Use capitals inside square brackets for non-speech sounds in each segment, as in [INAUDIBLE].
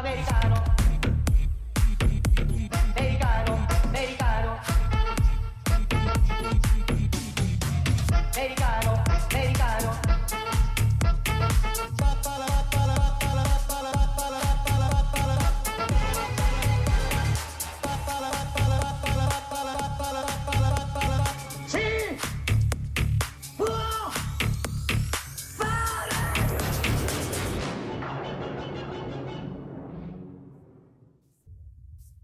americano.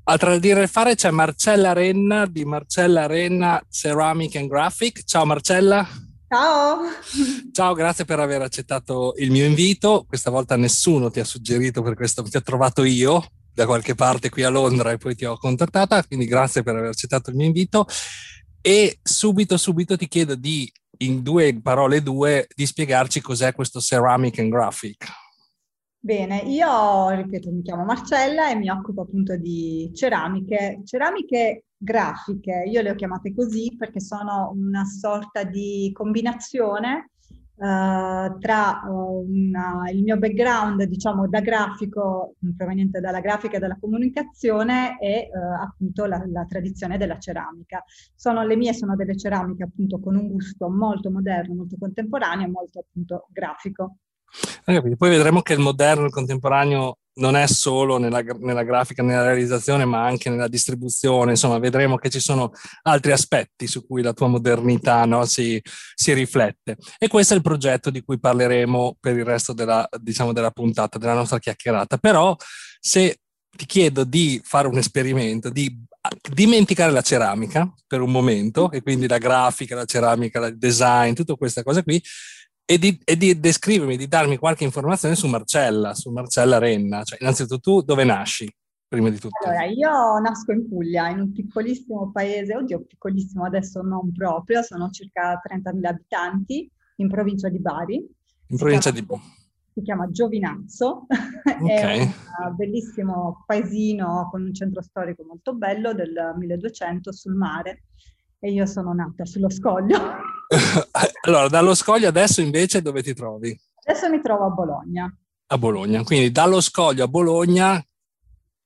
A tradire il fare c'è Marcella Renna di Marcella Renna Ceramic and Graphic. Ciao Marcella. Ciao. Ciao, grazie per aver accettato il mio invito. Questa volta nessuno ti ha suggerito per questo, ti ho trovato io da qualche parte qui a Londra e poi ti ho contattata, quindi grazie per aver accettato il mio invito. E subito, subito ti chiedo di, in due parole due, di spiegarci cos'è questo Ceramic and Graphic. Bene, io ripeto, mi chiamo Marcella e mi occupo appunto di ceramiche, ceramiche grafiche, io le ho chiamate così perché sono una sorta di combinazione Uh, tra una, il mio background, diciamo, da grafico, proveniente dalla grafica e dalla comunicazione e uh, appunto la, la, tradizione della ceramica. Sono, le mie sono delle ceramiche appunto con un gusto molto moderno, molto contemporaneo molto appunto grafico. Poi vedremo che il moderno, il contemporaneo non è solo nella, nella, grafica, nella realizzazione, ma anche nella distribuzione. Insomma, vedremo che ci sono altri aspetti su cui la tua modernità no, si, si, riflette. E questo è il progetto di cui parleremo per il resto della, diciamo, della puntata, della nostra chiacchierata. Però, se ti chiedo di fare un esperimento, di dimenticare la ceramica per un momento, e quindi la grafica, la ceramica, il design, tutte queste cose qui, e di, e di, descrivermi, di darmi qualche informazione su Marcella, su Marcella Renna. Cioè, innanzitutto tu dove nasci, prima di tutto? Allora, io nasco in Puglia, in un piccolissimo paese, oddio, piccolissimo adesso non proprio, sono circa 30.000 abitanti, in provincia di Bari. In provincia di Bari. Si chiama Giovinazzo, [LAUGHS] okay. è un bellissimo paesino con un centro storico molto bello del 1200 sul mare e io sono nata sullo scoglio. [LAUGHS] [LAUGHS] allora, dallo scoglio adesso invece dove ti trovi? Adesso mi trovo a Bologna. A Bologna, quindi dallo scoglio a Bologna,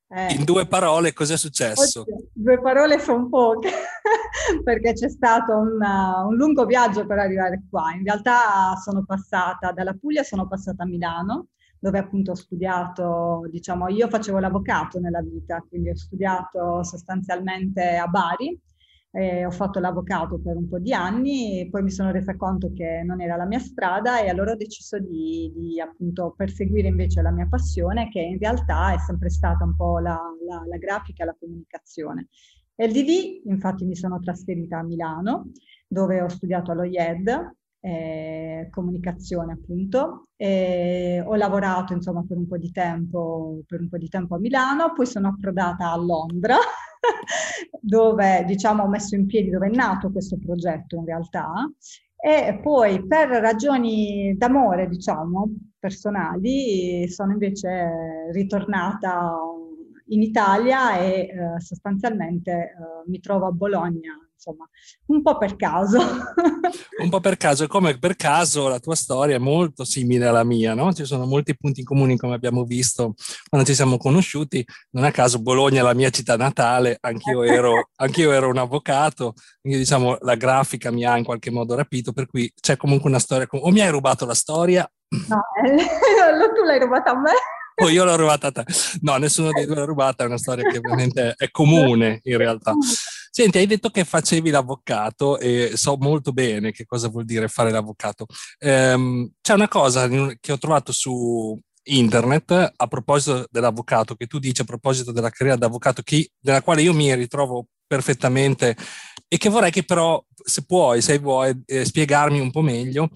eh. in due parole cosa è successo? Oddio, due parole sono poche, [LAUGHS] perché c'è stato una, un lungo viaggio per arrivare qua. In realtà sono passata dalla Puglia, sono passata a Milano, dove appunto ho studiato, diciamo, io facevo l'avvocato nella vita, quindi ho studiato sostanzialmente a Bari eh, ho fatto l'avvocato per un po' di anni, poi mi sono resa conto che non era la mia strada e allora ho deciso di, di appunto perseguire invece la mia passione, che in realtà è sempre stata un po' la, la, la grafica e la comunicazione. E lì, infatti, mi sono trasferita a Milano, dove ho studiato allo IED, eh, comunicazione appunto. E ho lavorato insomma per un po' di tempo, per un po' di tempo a Milano, poi sono approdata a Londra [LAUGHS] dove diciamo ho messo in piedi, dove è nato questo progetto in realtà. E poi per ragioni d'amore, diciamo, personali, sono invece ritornata in Italia e eh, sostanzialmente eh, mi trovo a Bologna insomma, un po' per caso. un po' per caso, e come per caso la tua storia è molto simile alla mia, no? Ci sono molti punti in comune come abbiamo visto quando ci siamo conosciuti, non a caso Bologna è la mia città natale, anch'io [LAUGHS] ero, anch'io ero un avvocato, quindi diciamo la grafica mi ha in qualche modo rapito, per cui c'è comunque una storia, o mi hai rubato la storia. No, eh, tu l'hai rubata a me. O io l'ho rubata a te. No, nessuno dei due l'ha rubata, è una storia che ovviamente è comune in realtà. Senti, hai detto che facevi l'avvocato e so molto bene che cosa vuol dire fare l'avvocato. Ehm, c'è una cosa che ho trovato su internet a proposito dell'avvocato, che tu dici a proposito della carriera d'avvocato, che, della quale io mi ritrovo perfettamente e che vorrei che però, se puoi, se vuoi, eh, spiegarmi un po' meglio.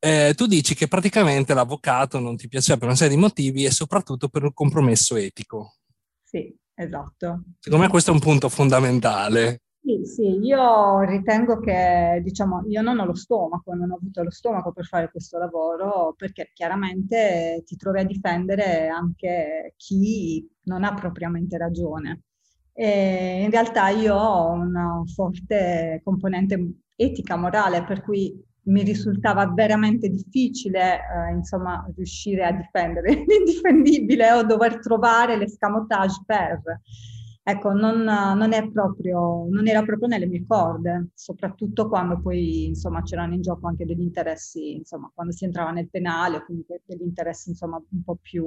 Eh, tu dici che praticamente l'avvocato non ti piaceva per una serie di motivi e soprattutto per un compromesso etico. Sì, Esatto. Secondo me questo è un punto fondamentale. Sì, sì, io ritengo che, diciamo, io non ho lo stomaco, non ho avuto lo stomaco per fare questo lavoro perché chiaramente ti trovi a difendere anche chi non ha propriamente ragione. E in realtà io ho una forte componente etica, morale, per cui mi risultava veramente difficile, eh, insomma, riuscire a difendere [LAUGHS] l'indifendibile o dover trovare l'escamotage per. Ecco, non, non, proprio, non, era proprio nelle mie corde, soprattutto quando poi, insomma, c'erano in gioco anche degli interessi, insomma, quando si entrava nel penale o comunque degli interessi, insomma, un po' più,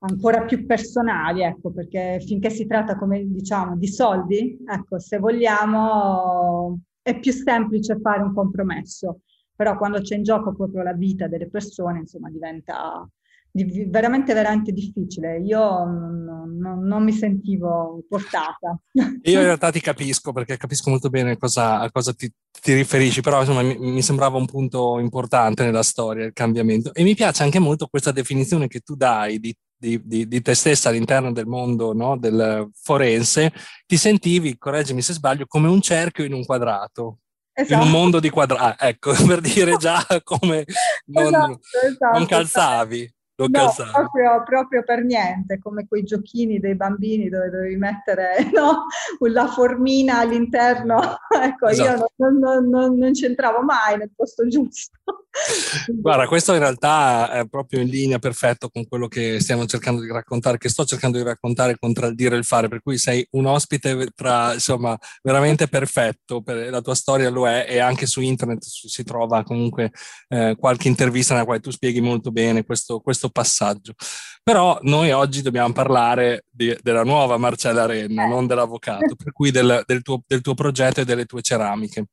ancora più personali, ecco, perché finché si tratta, come diciamo, di soldi, ecco, se vogliamo è più semplice fare un compromesso, però quando c'è in gioco proprio la vita delle persone, insomma, diventa, di, veramente, veramente difficile. Io non, non, non, mi sentivo portata. Io in realtà ti capisco perché capisco molto bene cosa, a cosa ti, ti riferisci, però insomma mi, mi, sembrava un punto importante nella storia, il cambiamento. E mi piace anche molto questa definizione che tu dai di, di, di, di te stessa all'interno del mondo no, del forense. Ti sentivi, correggimi se sbaglio, come un cerchio in un quadrato. Esatto. in un esatto. mondo di quadrati, ah, ecco, [LAUGHS] per dire già come non, esatto, esatto, non calzavi. Non no, proprio, proprio, per niente, come quei giochini dei bambini dove dovevi mettere [LAUGHS] no, la formina all'interno. [LAUGHS] ecco, esatto. io non, non, non, non, c'entravo mai nel posto giusto. [LAUGHS] Guarda, questo in realtà è proprio in linea perfetto con quello che stiamo cercando di raccontare, che sto cercando di raccontare contra il dire e il fare, per cui sei un ospite tra, insomma, veramente perfetto, per, la tua storia lo è e anche su internet si trova comunque eh, qualche intervista nella quale tu spieghi molto bene questo, questo passaggio. Però noi oggi dobbiamo parlare di, della nuova Marcella Renna, eh. non dell'avvocato, per cui del, del, tuo, del tuo progetto e delle tue ceramiche,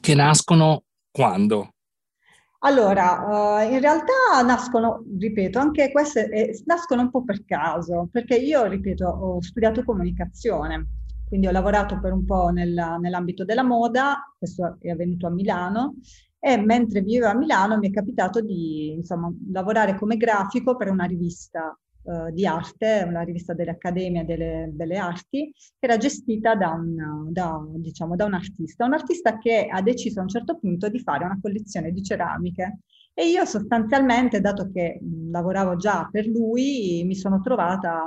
che nascono quando? Allora, uh, in realtà nascono, ripeto, anche queste eh, nascono un po' per caso, perché io, ripeto, ho studiato comunicazione, quindi ho lavorato per un po' nel, nell'ambito della moda, questo è avvenuto a Milano, e mentre vivevo a Milano mi è capitato di insomma, lavorare come grafico per una rivista uh, di arte, una rivista dell'Accademia delle Belle Arti, che era gestita da un, da, diciamo, da un artista, un artista che ha deciso a un certo punto di fare una collezione di ceramiche. E io sostanzialmente, dato che mh, lavoravo già per lui, mi sono trovata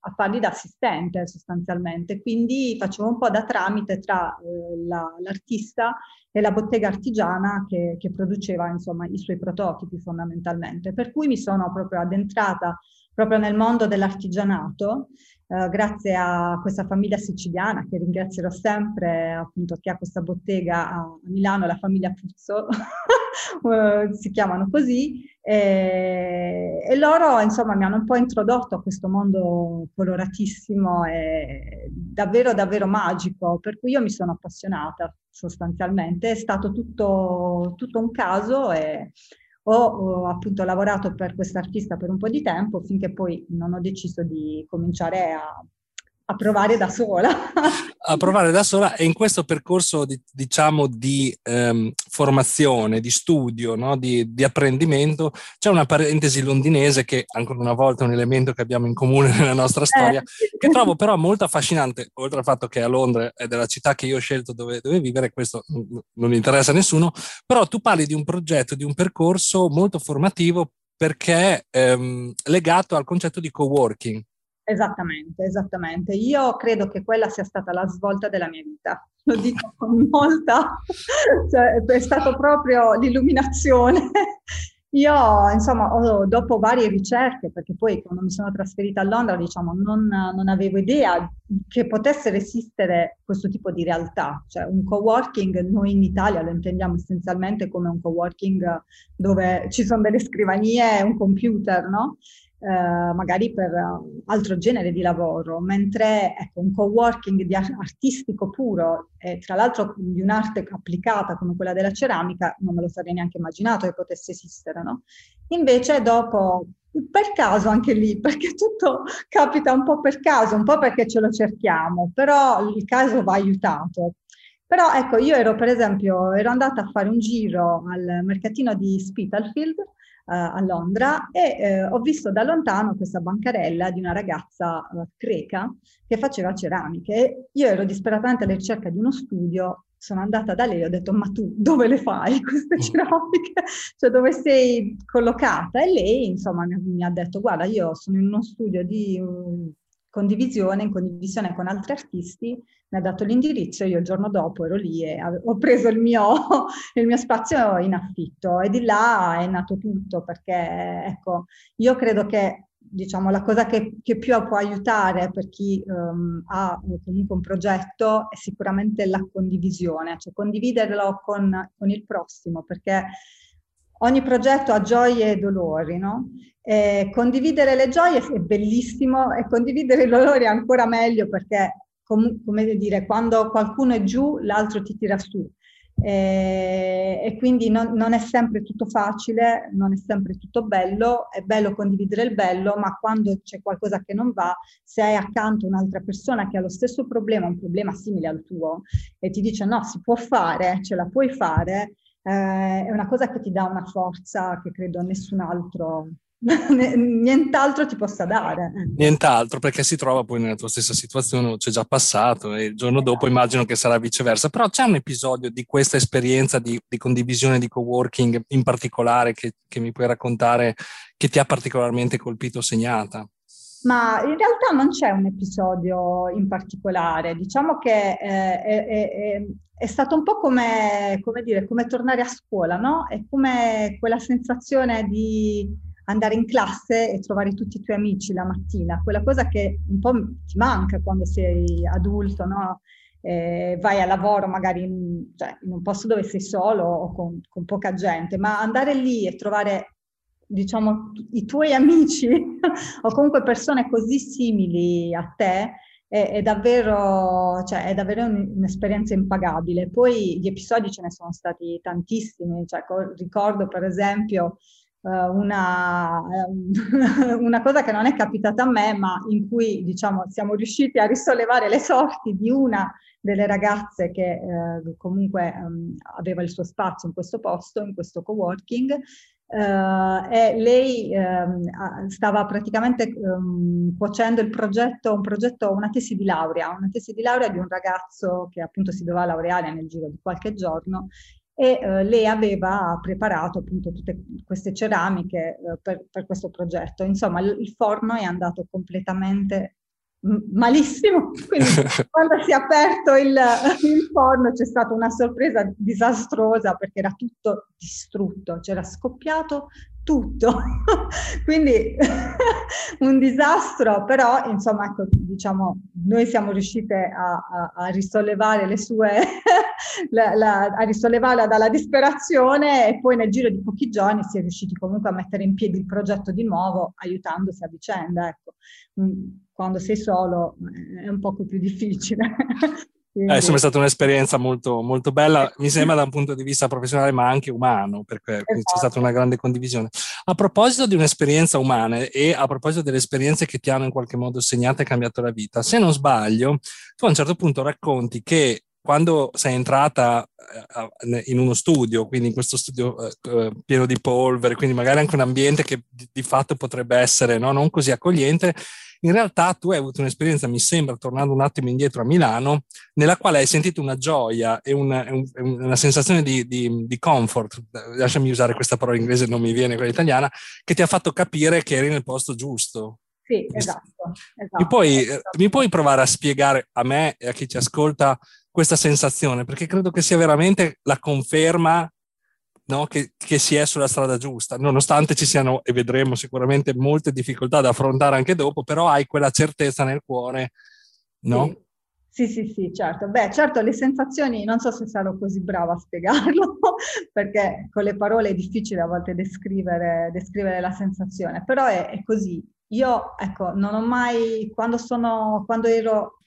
a fargli da assistente sostanzialmente, quindi facevo un po' da tramite tra eh, la, l'artista e la bottega artigiana che, che produceva insomma i suoi prototipi fondamentalmente. Per cui mi sono proprio addentrata proprio nel mondo dell'artigianato, eh, grazie a questa famiglia siciliana che ringrazierò sempre, appunto, che ha questa bottega a Milano, la famiglia Puzzo, [LAUGHS] eh, si chiamano così, e, e, loro insomma mi hanno un po' introdotto a questo mondo coloratissimo e davvero davvero magico, per cui io mi sono appassionata sostanzialmente, è stato tutto, tutto un caso e ho, ho appunto lavorato per quest'artista per un po' di tempo finché poi non ho deciso di cominciare a a provare da sola. a provare da sola e in questo percorso di, diciamo di ehm, formazione, di studio, no? di, di, apprendimento, c'è una parentesi londinese che ancora una volta è un elemento che abbiamo in comune [LAUGHS] nella nostra storia, eh. che trovo però molto affascinante, oltre al fatto che a Londra è della città che io ho scelto dove, dove vivere, questo non interessa a nessuno, però tu parli di un progetto, di un percorso molto formativo perché ehm, legato al concetto di co-working. Esattamente, esattamente. Io credo che quella sia stata la svolta della mia vita. Lo dico con molta, cioè, è stato proprio l'illuminazione. Io, insomma, dopo varie ricerche, perché poi quando mi sono trasferita a Londra, diciamo, non, non, avevo idea che potesse esistere questo tipo di realtà. Cioè, un co-working, noi in Italia lo intendiamo essenzialmente come un co-working dove ci sono delle scrivanie e un computer, no? Eh, magari per uh, altro genere di lavoro, mentre ecco, un co-working di artistico puro e tra l'altro di un'arte applicata come quella della ceramica non me lo sarei neanche immaginato che potesse esistere, no? Invece dopo per caso anche lì, [LAUGHS] perché tutto capita un po' per caso, un po' perché ce lo cerchiamo, però il caso va aiutato. Però ecco, io ero per esempio, ero andata a fare un giro al mercatino di Spitalfield eh, a Londra e eh, ho visto da lontano questa bancarella di una ragazza uh, greca che faceva ceramiche. Io ero disperatamente alla ricerca di uno studio, sono andata da lei e ho detto ma tu dove le fai queste mm. ceramiche? [LAUGHS] cioè dove sei collocata? E lei insomma mi, mi ha detto guarda io sono in uno studio di um, condivisione, in condivisione con altri artisti, mi ha dato l'indirizzo, io il giorno dopo ero lì e ho preso il mio, [LAUGHS] il mio spazio in affitto. E di là è nato tutto perché ecco, io credo che diciamo, la cosa che, che, più può aiutare per chi um, ha comunque un progetto è sicuramente la condivisione, cioè condividerlo con, con il prossimo, perché ogni progetto ha gioie e dolori, no? E condividere le gioie è bellissimo e condividere i dolori è ancora meglio perché, com- come dire, quando qualcuno è giù, l'altro ti tira su. e, e quindi non, non, è sempre tutto facile, non è sempre tutto bello, è bello condividere il bello, ma quando c'è qualcosa che non va, se hai accanto un'altra persona che ha lo stesso problema, un problema simile al tuo, e ti dice no, si può fare, ce la puoi fare, eh, è una cosa che ti dà una forza che credo nessun altro [LAUGHS] nient'altro ti possa dare. Nient'altro, perché si trova poi nella tua stessa situazione, c'è già passato e il giorno dopo immagino che sarà viceversa. Però c'è un episodio di questa esperienza di, di condivisione di coworking in particolare che, che, mi puoi raccontare che ti ha particolarmente colpito o segnata? Ma in realtà non c'è un episodio in particolare, diciamo che eh, è, è, è, stato un po' come, come, dire, come tornare a scuola, no? È come quella sensazione di andare in classe e trovare tutti i tuoi amici la mattina, quella cosa che un po' ti manca quando sei adulto, no? Eh, vai a lavoro magari in, cioè, in, un posto dove sei solo o con, con, poca gente, ma andare lì e trovare, diciamo, i tuoi amici [LAUGHS] o comunque persone così simili a te è, è davvero, cioè, è davvero un'esperienza impagabile. Poi gli episodi ce ne sono stati tantissimi, cioè, ricordo per esempio eh, una, [LAUGHS] una, cosa che non è capitata a me, ma in cui diciamo, siamo riusciti a risollevare le sorti di una delle ragazze che eh, comunque um, aveva il suo spazio in questo posto, in questo coworking. Uh, e lei um, stava praticamente um, cuocendo il progetto, un progetto, una tesi di laurea, una tesi di laurea di un ragazzo che appunto si doveva laureare nel giro di qualche giorno e eh, lei aveva preparato appunto tutte queste ceramiche eh, per, per, questo progetto. Insomma, il forno è andato completamente malissimo, [LAUGHS] quindi quando si è aperto il, il, forno c'è stata una sorpresa disastrosa perché era tutto distrutto, c'era scoppiato tutto. [LAUGHS] Quindi [LAUGHS] un disastro, però insomma, ecco, diciamo, noi siamo riuscite a, a, a risollevare le sue, [LAUGHS] la, la, a risollevarla dalla disperazione e poi nel giro di pochi giorni si è riusciti comunque a mettere in piedi il progetto di nuovo, aiutandosi a vicenda. Ecco. Mm, quando sei solo eh, è un poco più difficile. Quindi... Eh, è stata un'esperienza molto, molto bella, mi sembra da un punto di vista professionale, ma anche umano, perché esatto. c'è stata una grande condivisione. A proposito di un'esperienza umana e a proposito delle esperienze che ti hanno in qualche modo segnato e cambiato la vita, se non sbaglio, tu a un certo punto racconti che quando sei entrata eh, in uno studio, quindi in questo studio eh, pieno di polvere, quindi magari anche un ambiente che di, di fatto potrebbe essere no, non così accogliente, in realtà tu hai avuto un'esperienza, mi sembra, tornando un attimo indietro a Milano, nella quale hai sentito una gioia e una, una sensazione di, di, di, comfort, lasciami usare questa parola inglese, non mi viene quella italiana, che ti ha fatto capire che eri nel posto giusto. Sì, esatto. esatto mi, puoi, esatto. mi puoi provare a spiegare a me e a chi ci ascolta questa sensazione? Perché credo che sia veramente la conferma no? che, che, si è sulla strada giusta, nonostante ci siano, e vedremo sicuramente, molte difficoltà da affrontare anche dopo, però hai quella certezza nel cuore, no? Sì. Sì, sì, sì, certo. Beh, certo, le sensazioni, non so se sarò così brava a spiegarlo, [LAUGHS] perché con le parole è difficile a volte descrivere, descrivere la sensazione, però è, è, così. Io, ecco, non ho mai, quando sono, quando ero,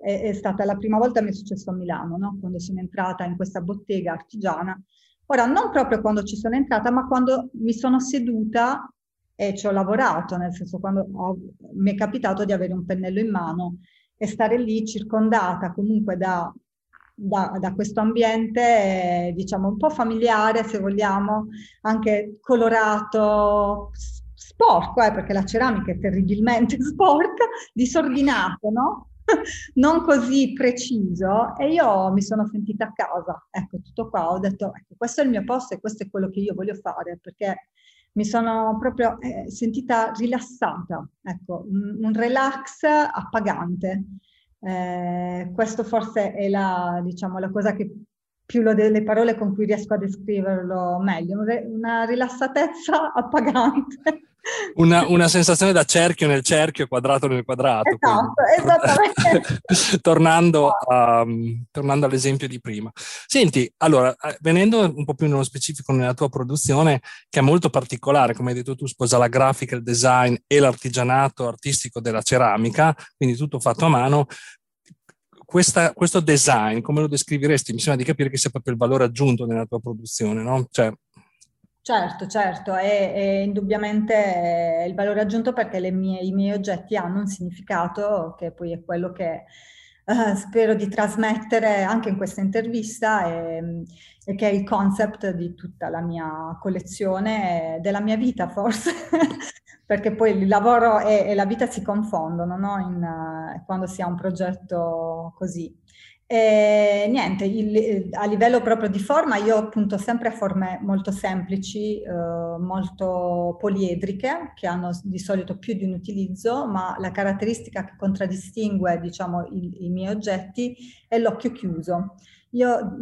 è, è stata la prima volta mi è successo a Milano, no? Quando sono entrata in questa bottega artigiana, Ora, non proprio quando ci sono entrata, ma quando mi sono seduta e ci ho lavorato, nel senso quando ho, mi è capitato di avere un pennello in mano e stare lì circondata comunque da, da, da questo ambiente, diciamo, un po' familiare, se vogliamo, anche colorato, sporco, eh, perché la ceramica è terribilmente [LAUGHS] sporca, disordinato, no? [LAUGHS] non così preciso e io mi sono sentita a casa, ecco tutto qua, ho detto ecco, questo è il mio posto e questo è quello che io voglio fare perché mi sono proprio eh, sentita rilassata, ecco, un, un relax appagante. Eh, questo forse è la, diciamo, la cosa che più lo delle parole con cui riesco a descriverlo meglio, una rilassatezza [LAUGHS] appagante. Una, una, sensazione da cerchio nel cerchio, quadrato nel quadrato. Esatto, esattamente. [LAUGHS] tornando, a, tornando, all'esempio di prima. Senti, allora, eh, venendo un po' più nello specifico nella tua produzione, che è molto particolare, come hai detto tu, sposa la grafica, il design e l'artigianato artistico della ceramica, quindi tutto fatto a mano, questa, questo design, come lo descriveresti? Mi sembra di capire che sia proprio il valore aggiunto nella tua produzione, no? Cioè, Certo, certo, è indubbiamente il valore aggiunto perché mie, i miei oggetti hanno un significato che poi è quello che uh, spero di trasmettere anche in questa intervista e, e, che è il concept di tutta la mia collezione, della mia vita forse, [LAUGHS] perché poi il lavoro e, e la vita si confondono no? In, uh, quando si ha un progetto così. E niente, il, a livello proprio di forma, io appunto sempre forme molto semplici, eh, molto poliedriche, che hanno di solito più di un utilizzo, ma la caratteristica che contraddistingue, diciamo, i, i miei oggetti è l'occhio chiuso. Io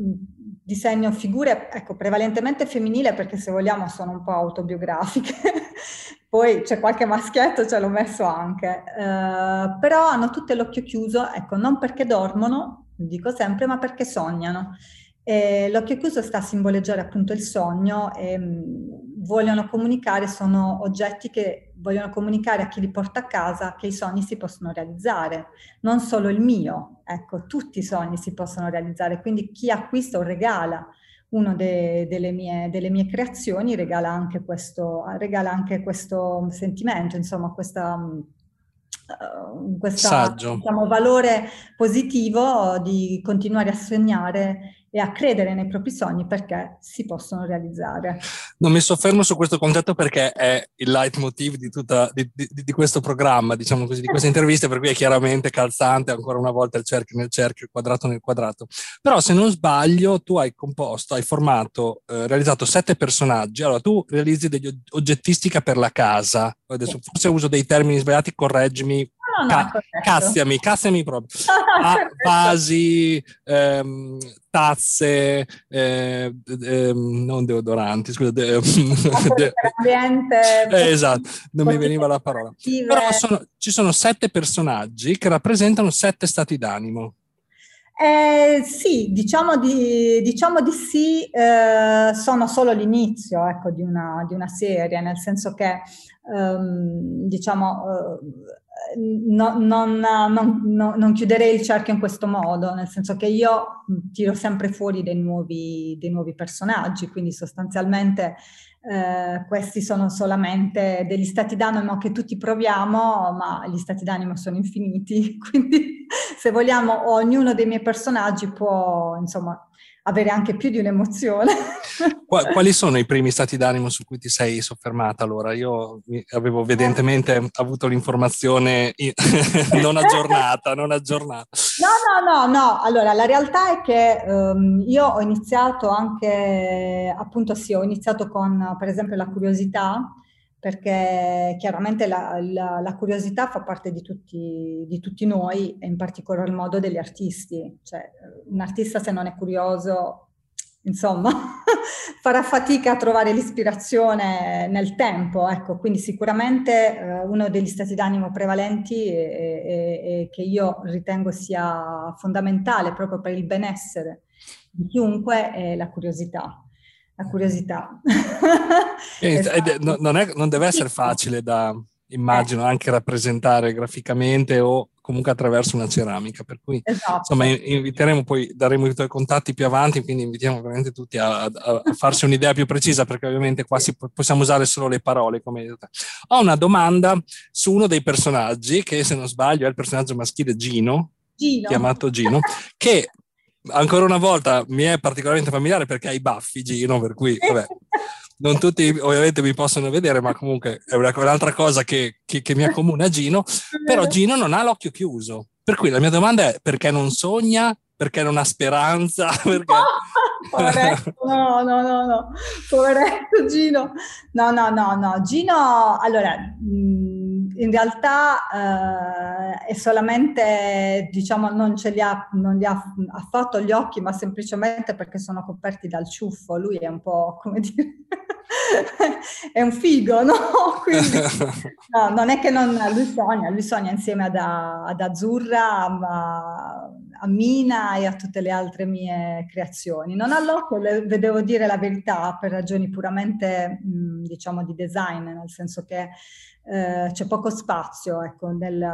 disegno figure, ecco, prevalentemente femminili perché se vogliamo sono un po' autobiografiche, [LAUGHS] poi c'è qualche maschietto, ce l'ho messo anche, eh, però hanno tutte l'occhio chiuso, ecco, non perché dormono, dico sempre, ma perché sognano. E l'occhio chiuso sta a simboleggiare appunto il sogno e mh, vogliono comunicare, sono oggetti che vogliono comunicare a chi li porta a casa che i sogni si possono realizzare, non solo il mio, ecco, tutti i sogni si possono realizzare, quindi chi acquista o regala una de, delle, mie, delle, mie, creazioni regala anche questo, regala anche questo sentimento, insomma, questa uh, questo diciamo, valore positivo di continuare a sognare e a credere nei propri sogni perché si possono realizzare. Non mi soffermo su questo concetto perché è il leitmotiv di, tutta, di, di, di questo programma, diciamo così, di queste interviste, per cui è chiaramente calzante ancora una volta il cerchio nel cerchio, il quadrato nel quadrato. Però se non sbaglio tu hai composto, hai formato, eh, realizzato sette personaggi, allora tu realizzi degli oggettistica per la casa, adesso forse uso dei termini sbagliati, correggimi, no, Ca- cazziami, cazziami proprio. [LAUGHS] ah, vasi, ehm, tazze, eh, eh, non deodoranti, scusa. De, [LAUGHS] de, eh, esatto, non mi [LAUGHS] veniva la parola. Però sono, ci sono sette personaggi che rappresentano sette stati d'animo. Eh, sì, diciamo di, diciamo di sì, eh, sono solo l'inizio ecco, di, una, di, una, serie, nel senso che ehm, diciamo, eh, no, non, non, no, non, chiuderei il cerchio in questo modo, nel senso che io tiro sempre fuori dei nuovi, dei nuovi personaggi, quindi sostanzialmente eh, questi sono solamente degli stati d'animo che tutti proviamo, ma gli stati d'animo sono infiniti, [LAUGHS] quindi se vogliamo ognuno dei miei personaggi può, insomma, avere anche più di un'emozione. [LAUGHS] Quali sono i primi stati d'animo su cui ti sei soffermata allora? Io avevo evidentemente avuto l'informazione [LAUGHS] non aggiornata, non aggiornata. No, no, no, no. Allora, la realtà è che um, io ho iniziato anche, appunto sì, ho iniziato con per esempio la curiosità, perché chiaramente la, la, la, curiosità fa parte di tutti, di tutti, noi e in particolar modo degli artisti. Cioè, un artista se non è curioso, insomma, [LAUGHS] farà fatica a trovare l'ispirazione nel tempo. Ecco, quindi sicuramente eh, uno degli stati d'animo prevalenti e, che io ritengo sia fondamentale proprio per il benessere di chiunque è la curiosità la curiosità. esatto. non, è, non, deve essere facile da, immagino, eh. anche rappresentare graficamente o comunque attraverso una ceramica, per cui esatto. insomma inviteremo poi, daremo i tuoi contatti più avanti, quindi invitiamo veramente tutti a, a, a [LAUGHS] farsi un'idea più precisa, perché ovviamente qua si, possiamo usare solo le parole. Come... Ho una domanda su uno dei personaggi, che se non sbaglio è il personaggio maschile Gino, Gino. chiamato Gino, che ancora una volta mi è particolarmente familiare perché ha i baffi Gino, per cui vabbè, non tutti ovviamente mi possono vedere, ma comunque è una, un'altra cosa che, che, che mi accomuna Gino, però Gino non ha l'occhio chiuso. Per cui la mia domanda è perché non sogna, perché non ha speranza, [LAUGHS] perché... Poveretto, [LAUGHS] no, no, no, no, poveretto Gino. No, no, no, no, Gino, allora... In realtà eh, è solamente, diciamo, non ce li ha, non li ha affatto gli occhi, ma semplicemente perché sono coperti dal ciuffo. Lui è un po', come dire, [LAUGHS] è un figo, no? [LAUGHS] Quindi, [LAUGHS] no, non è che non, lui sogna, lui sogna insieme ad, ad Azzurra, ma a Mina e a tutte le altre mie creazioni. Non all'occhio, le, devo dire la verità, per ragioni puramente, mh, diciamo, di design, nel senso che eh, c'è poco spazio ecco, nel,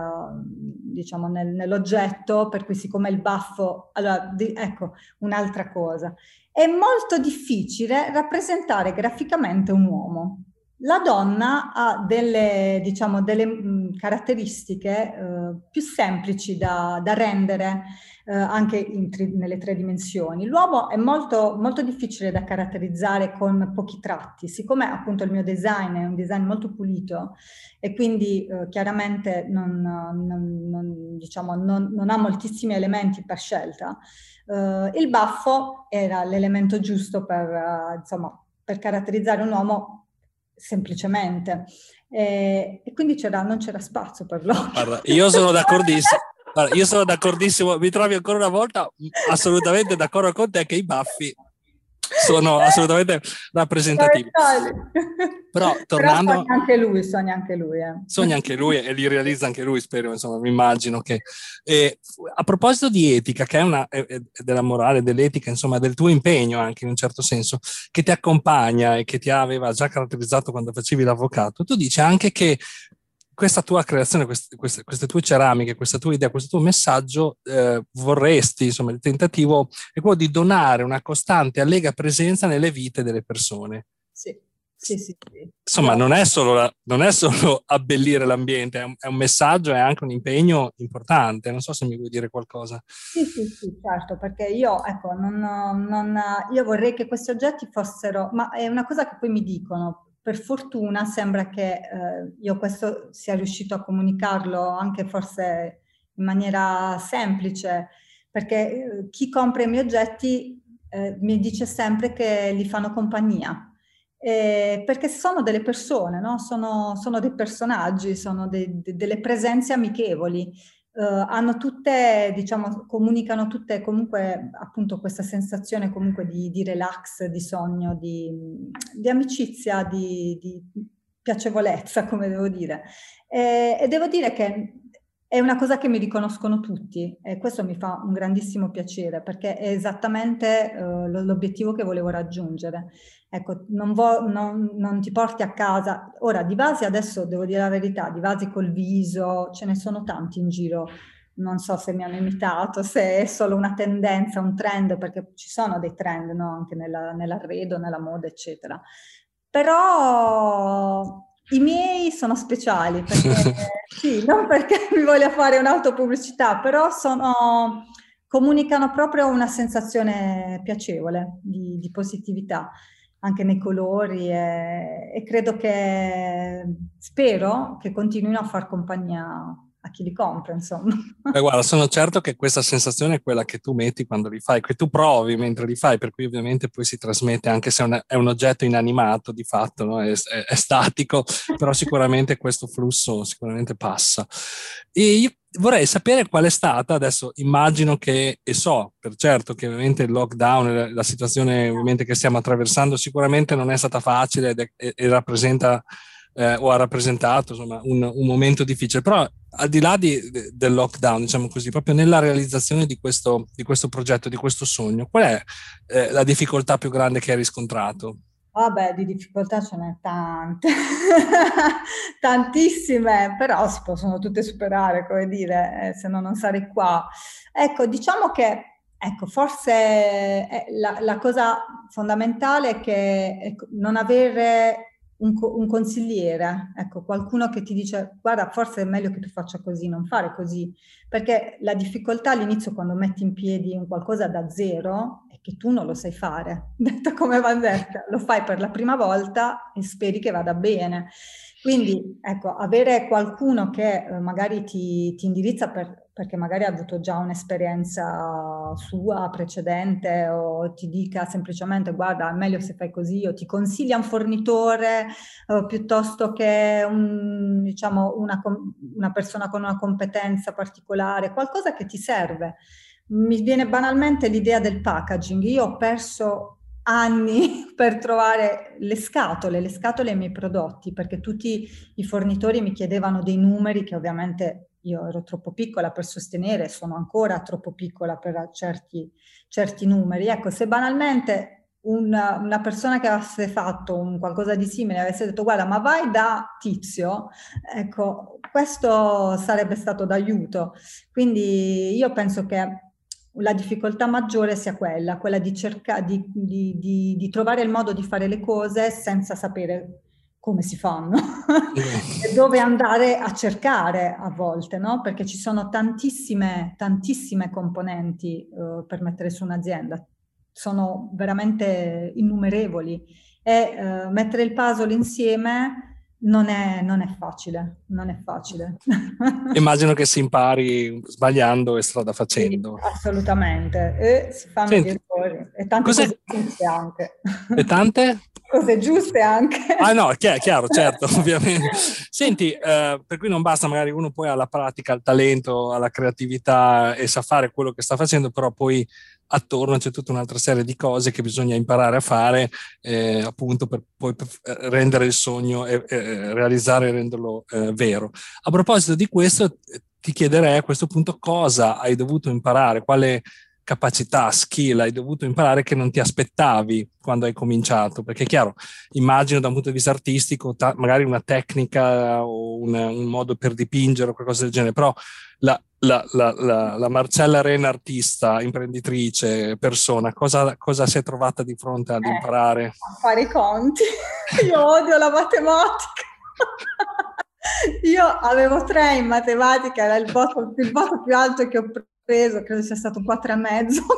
diciamo, nel, nell'oggetto, per cui siccome il baffo... Allora, di, ecco, un'altra cosa. È molto difficile rappresentare graficamente un uomo. La donna ha delle, diciamo, delle mh, caratteristiche eh, più semplici da, da rendere eh, anche tri- nelle tre dimensioni. L'uomo è molto, molto difficile da caratterizzare con pochi tratti, siccome appunto il mio design è un design molto pulito e quindi eh, chiaramente non, non, non, diciamo, non, ha moltissimi elementi per scelta, eh, il baffo era l'elemento giusto per, eh, insomma, per caratterizzare un uomo semplicemente. E, e quindi c'era, non c'era spazio per loro. Io sono d'accordissimo. [LAUGHS] Guarda, io sono d'accordissimo, mi trovi ancora una volta assolutamente d'accordo con te che i baffi sono assolutamente rappresentativi. Però tornando... Però sogna anche lui, sogna anche lui. Eh. Sogna anche lui e li realizza anche lui, spero, insomma, mi immagino che... Eh, a proposito di etica, che è, una, della morale, dell'etica, insomma, del tuo impegno anche in un certo senso, che ti accompagna e che ti aveva già caratterizzato quando facevi l'avvocato, tu dici anche che questa tua creazione, queste, queste, queste, tue ceramiche, questa tua idea, questo tuo messaggio, eh, vorresti, insomma, il tentativo è quello di donare una costante allega presenza nelle vite delle persone. Sì. Sì, sì, sì. Insomma, non è, solo, non è solo abbellire l'ambiente, è un, è un, messaggio, è anche un impegno importante. Non so se mi vuoi dire qualcosa. Sì, sì, sì, certo, perché io, ecco, non, non, io vorrei che questi oggetti fossero, ma è una cosa che poi mi dicono, per fortuna sembra che eh, io questo sia riuscito a comunicarlo anche forse in maniera semplice, perché eh, chi compra i miei oggetti eh, mi dice sempre che li fanno compagnia. Eh, perché sono delle persone, no? sono, sono, dei personaggi, sono de, de, delle presenze amichevoli Uh, hanno tutte, diciamo, comunicano tutte comunque appunto questa sensazione comunque di, di relax, di sogno, di, di amicizia, di, di, piacevolezza, [LAUGHS] come devo dire. E, e, devo dire che è una cosa che mi riconoscono tutti e questo mi fa un grandissimo piacere perché è esattamente uh, l'obiettivo che volevo raggiungere. Ecco, non, vo- non, non, ti porti a casa. Ora, di vasi adesso devo dire la verità, di vasi col viso, ce ne sono tanti in giro. Non so se mi hanno imitato, se è solo una tendenza, un trend, perché ci sono dei trend no? anche nella, nell'arredo, nella moda, eccetera. Però i miei sono speciali, perché, [LAUGHS] sì, non perché [LAUGHS] mi voglia fare un'autopubblicità, però sono, comunicano proprio una sensazione piacevole di, di positività anche nei colori e, e, credo che spero che continuino a far compagnia a chi li compra, insomma. Beh, guarda, sono certo che questa sensazione è quella che tu metti quando li fai, che tu provi mentre li fai, per cui ovviamente poi si trasmette, anche se è un, è un oggetto inanimato di fatto, no? è, è, è, statico, [LAUGHS] però sicuramente questo flusso sicuramente passa. E io vorrei sapere qual è stata, adesso immagino che, e so per certo che ovviamente il lockdown, la situazione ovviamente che stiamo attraversando sicuramente non è stata facile e, e rappresenta eh, o ha rappresentato insomma, un, un, momento difficile, però al di là di, del lockdown, diciamo così, proprio nella realizzazione di questo, di questo progetto, di questo sogno, qual è eh, la difficoltà più grande che hai riscontrato? Vabbè, di difficoltà ce n'è tante, [LAUGHS] tantissime, però si possono tutte superare, come dire, eh, se no non sarei qua. Ecco, diciamo che Ecco, forse la, la, cosa fondamentale è che ecco, non avere un, un, consigliere, ecco, qualcuno che ti dice guarda, forse è meglio che tu faccia così, non fare così, perché la difficoltà all'inizio quando metti in piedi un qualcosa da zero è che tu non lo sai fare, [LAUGHS] detto come va detta, lo fai per la prima volta e speri che vada bene. Quindi, ecco, avere qualcuno che eh, magari ti, ti indirizza per, perché magari ha avuto già un'esperienza sua precedente o ti dica semplicemente guarda è meglio se fai così o ti consiglia un fornitore eh, piuttosto che un, diciamo, una, una persona con una competenza particolare, qualcosa che ti serve. Mi viene banalmente l'idea del packaging. Io ho perso anni [LAUGHS] per trovare le scatole, le scatole ai miei prodotti, perché tutti i fornitori mi chiedevano dei numeri che ovviamente io ero troppo piccola per sostenere, sono ancora troppo piccola per certi, certi numeri. Ecco, se banalmente una, una, persona che avesse fatto un qualcosa di simile avesse detto guarda ma vai da tizio, ecco, questo sarebbe stato d'aiuto. Quindi io penso che la difficoltà maggiore sia quella, quella di, cercare di, di, di, di trovare il modo di fare le cose senza sapere come si fanno? [LAUGHS] E dove andare a cercare a volte, no? Perché ci sono tantissime, tantissime componenti uh, per mettere su un'azienda, sono veramente innumerevoli. E uh, mettere il puzzle insieme non è, non è, facile, non è facile. [LAUGHS] Immagino che si impari sbagliando e strada facendo. Sì, assolutamente, e si fanno Senti, errori, e tante cose giuste anche. E tante? Cose giuste anche. Ah no, chiaro, chiaro certo, [LAUGHS] ovviamente. Senti, eh, per cui non basta, magari uno poi ha la pratica, il talento, ha la creatività e sa fare quello che sta facendo, però poi attorno c'è tutta un'altra serie di cose che bisogna imparare a fare eh, appunto per poi eh, rendere il sogno e eh, realizzare e renderlo eh, vero. A proposito di questo, ti chiederei a questo punto cosa hai dovuto imparare, quale capacità, skill hai dovuto imparare che non ti aspettavi quando hai cominciato? Perché è chiaro, immagino da un punto di vista artistico, ta- magari una tecnica o un, un, modo per dipingere o qualcosa del genere, però la, la, la, la Marcella Rena artista, imprenditrice, persona, cosa, cosa, si è trovata di fronte ad eh, imparare? A fare i conti. [LAUGHS] Io odio la matematica. [LAUGHS] Io avevo tre in matematica, era il voto, il voto più alto che ho preso, credo sia stato quattro e mezzo. [LAUGHS]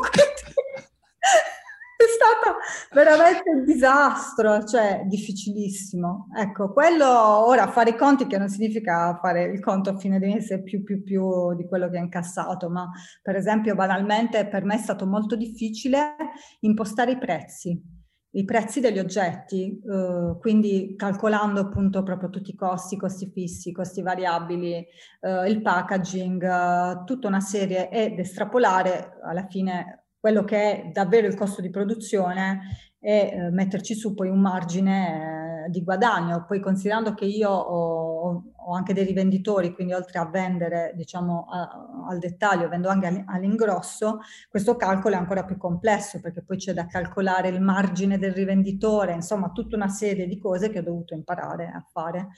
è stato veramente un disastro, cioè difficilissimo. Ecco, quello ora fare i conti che non significa fare il conto a fine mese più più più di quello che ha incassato, ma per esempio banalmente per me è stato molto difficile impostare i prezzi i prezzi degli oggetti, eh, quindi calcolando appunto proprio tutti i costi, costi fissi, costi variabili, eh, il packaging, eh, tutta una serie ed estrapolare alla fine quello che è davvero il costo di produzione e eh, metterci su poi un margine eh, di guadagno. Poi considerando che io ho, ho, anche dei rivenditori, quindi oltre a vendere diciamo a, al dettaglio, vendo anche all'ingrosso, questo calcolo è ancora più complesso perché poi c'è da calcolare il margine del rivenditore, insomma tutta una serie di cose che ho dovuto imparare a fare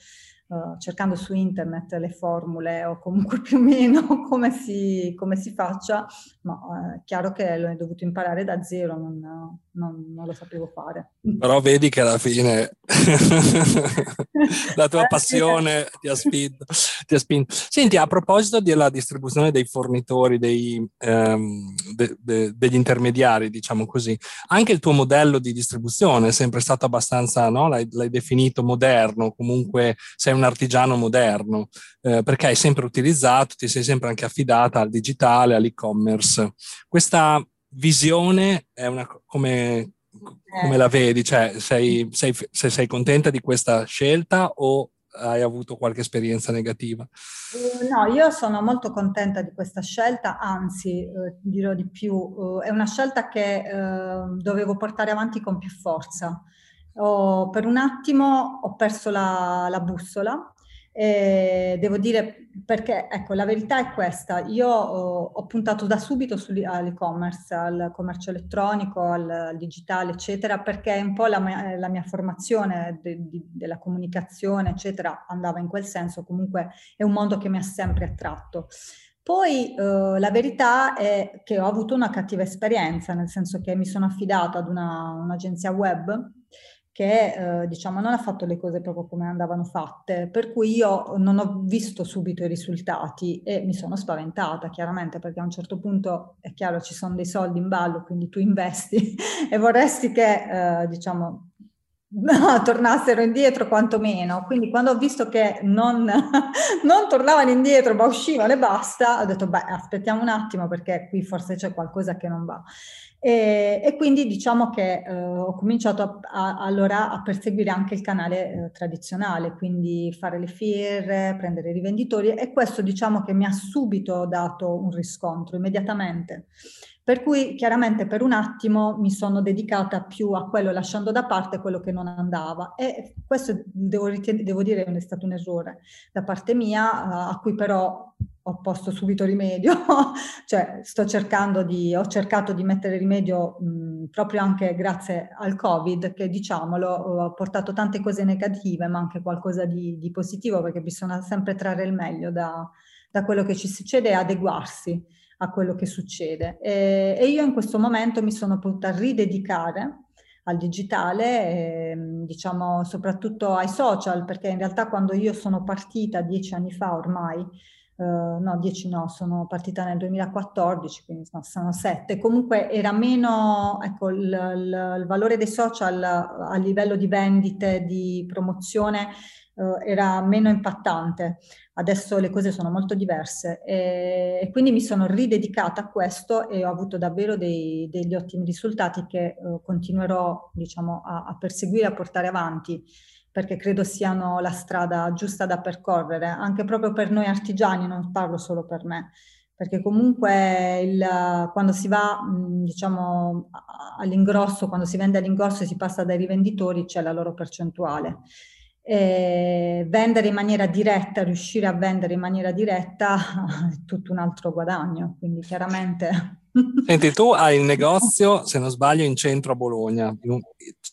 uh, cercando su internet le formule o comunque [LAUGHS] più o meno come si, come si faccia, ma uh, è chiaro che l'ho dovuto imparare da zero, non, non, non, lo sapevo fare. Però vedi che alla fine [LAUGHS] la tua passione ti ha, spinto, ti ha, spinto, Senti, a proposito della distribuzione dei fornitori, dei, um, de, de, degli intermediari, diciamo così, anche il tuo modello di distribuzione è sempre stato abbastanza, no? l'hai, l'hai definito moderno, comunque sei un artigiano moderno, eh, perché hai sempre utilizzato, ti sei sempre anche affidata al digitale, all'e-commerce. Questa visione è una, come, come eh. la vedi? Cioè, sei, sei, se sei contenta di questa scelta o hai avuto qualche esperienza negativa? Uh, no, io sono molto contenta di questa scelta, anzi uh, dirò di più, uh, è una scelta che dovevo portare avanti con più forza ho, per un attimo ho perso la, la bussola. E devo dire perché, ecco, la verità è questa, io ho, ho puntato da subito all'e-commerce, al commercio elettronico, al, al, digitale, eccetera, perché un po' la mia, la mia formazione de, de, della comunicazione, eccetera, andava in quel senso, comunque è un mondo che mi ha sempre attratto. Poi eh, la verità è che ho avuto una cattiva esperienza, nel senso che mi sono affidata ad una, un'agenzia web che eh, diciamo non ha fatto le cose proprio come andavano fatte, per cui io non ho visto subito i risultati e mi sono spaventata chiaramente perché a un certo punto è chiaro ci sono dei soldi in ballo, quindi tu investi [LAUGHS] e vorresti che eh, diciamo [LAUGHS] no, tornassero indietro quantomeno. Quindi quando ho visto che non, [LAUGHS] non, tornavano indietro ma uscivano e basta, ho detto beh aspettiamo un attimo perché qui forse c'è qualcosa che non va. E, e quindi diciamo che eh, ho cominciato a, a, allora a perseguire anche il canale eh, tradizionale, quindi fare le fiere, prendere i rivenditori e questo diciamo che mi ha subito dato un riscontro immediatamente. Per cui chiaramente per un attimo mi sono dedicata più a quello, lasciando da parte quello che non andava. E questo devo, riten- devo dire è stato un errore da parte mia, uh, a cui però ho posto subito rimedio, [LAUGHS] cioè sto cercando di, ho cercato di mettere rimedio mh, proprio anche grazie al Covid, che diciamolo ha portato tante cose negative, ma anche qualcosa di, di positivo, perché bisogna sempre trarre il meglio da, da, quello che ci succede e adeguarsi a quello che succede. E, e io in questo momento mi sono potuta ridedicare al digitale, eh, diciamo soprattutto ai social, perché in realtà quando io sono partita dieci anni fa ormai, Uh, no, 10 no, sono partita nel 2014, quindi no, sono 7. Comunque era meno, ecco, il, il, il, valore dei social a livello di vendite, di promozione, uh, era meno impattante. Adesso le cose sono molto diverse e, e, quindi mi sono ridedicata a questo e ho avuto davvero dei, degli ottimi risultati che uh, continuerò, diciamo, a, a perseguire, a portare avanti perché credo siano la strada giusta da percorrere, anche proprio per noi artigiani, non parlo solo per me, perché comunque il, quando si va diciamo, all'ingrosso, quando si vende all'ingrosso e si passa dai rivenditori c'è la loro percentuale. E vendere in maniera diretta, riuscire a vendere in maniera diretta [LAUGHS] è tutto un altro guadagno, quindi chiaramente... [LAUGHS] Senti, tu hai il negozio, se non sbaglio, in centro a Bologna,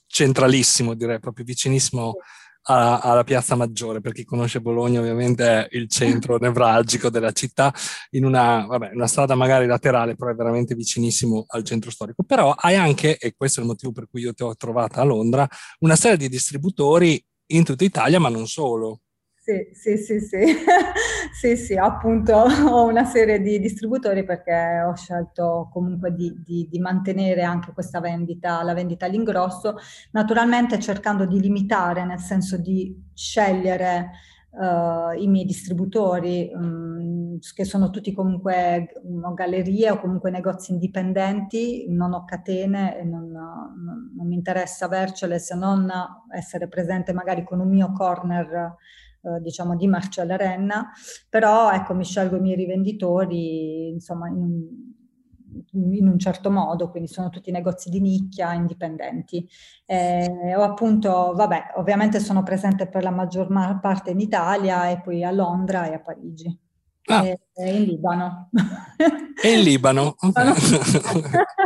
centralissimo direi, proprio vicinissimo a, alla Piazza Maggiore, per chi conosce Bologna ovviamente è il centro [LAUGHS] nevralgico della città, in una, vabbè, una strada magari laterale, però è veramente vicinissimo al centro storico. Però hai anche, e questo è il motivo per cui io ti ho trovata a Londra, una serie di distributori in tutta Italia, ma non solo. Sì, sì, sì, sì. [LAUGHS] sì, sì, appunto [LAUGHS] ho una serie di distributori perché ho scelto comunque di, di, di, mantenere anche questa vendita, la vendita all'ingrosso, naturalmente cercando di limitare, nel senso di scegliere uh, i miei distributori, um, che sono tutti comunque um, gallerie o comunque negozi indipendenti, non ho catene e non, non, non mi interessa avercele se non essere presente magari con un mio corner eh, diciamo di Marcella Renna, però ecco mi scelgo i miei rivenditori insomma in, in un certo modo, quindi sono tutti negozi di nicchia indipendenti. Eh, ho appunto, vabbè, ovviamente sono presente per la maggior parte in Italia e poi a Londra e a Parigi. Ah. E, e in Libano. E in Libano, [LAUGHS] okay.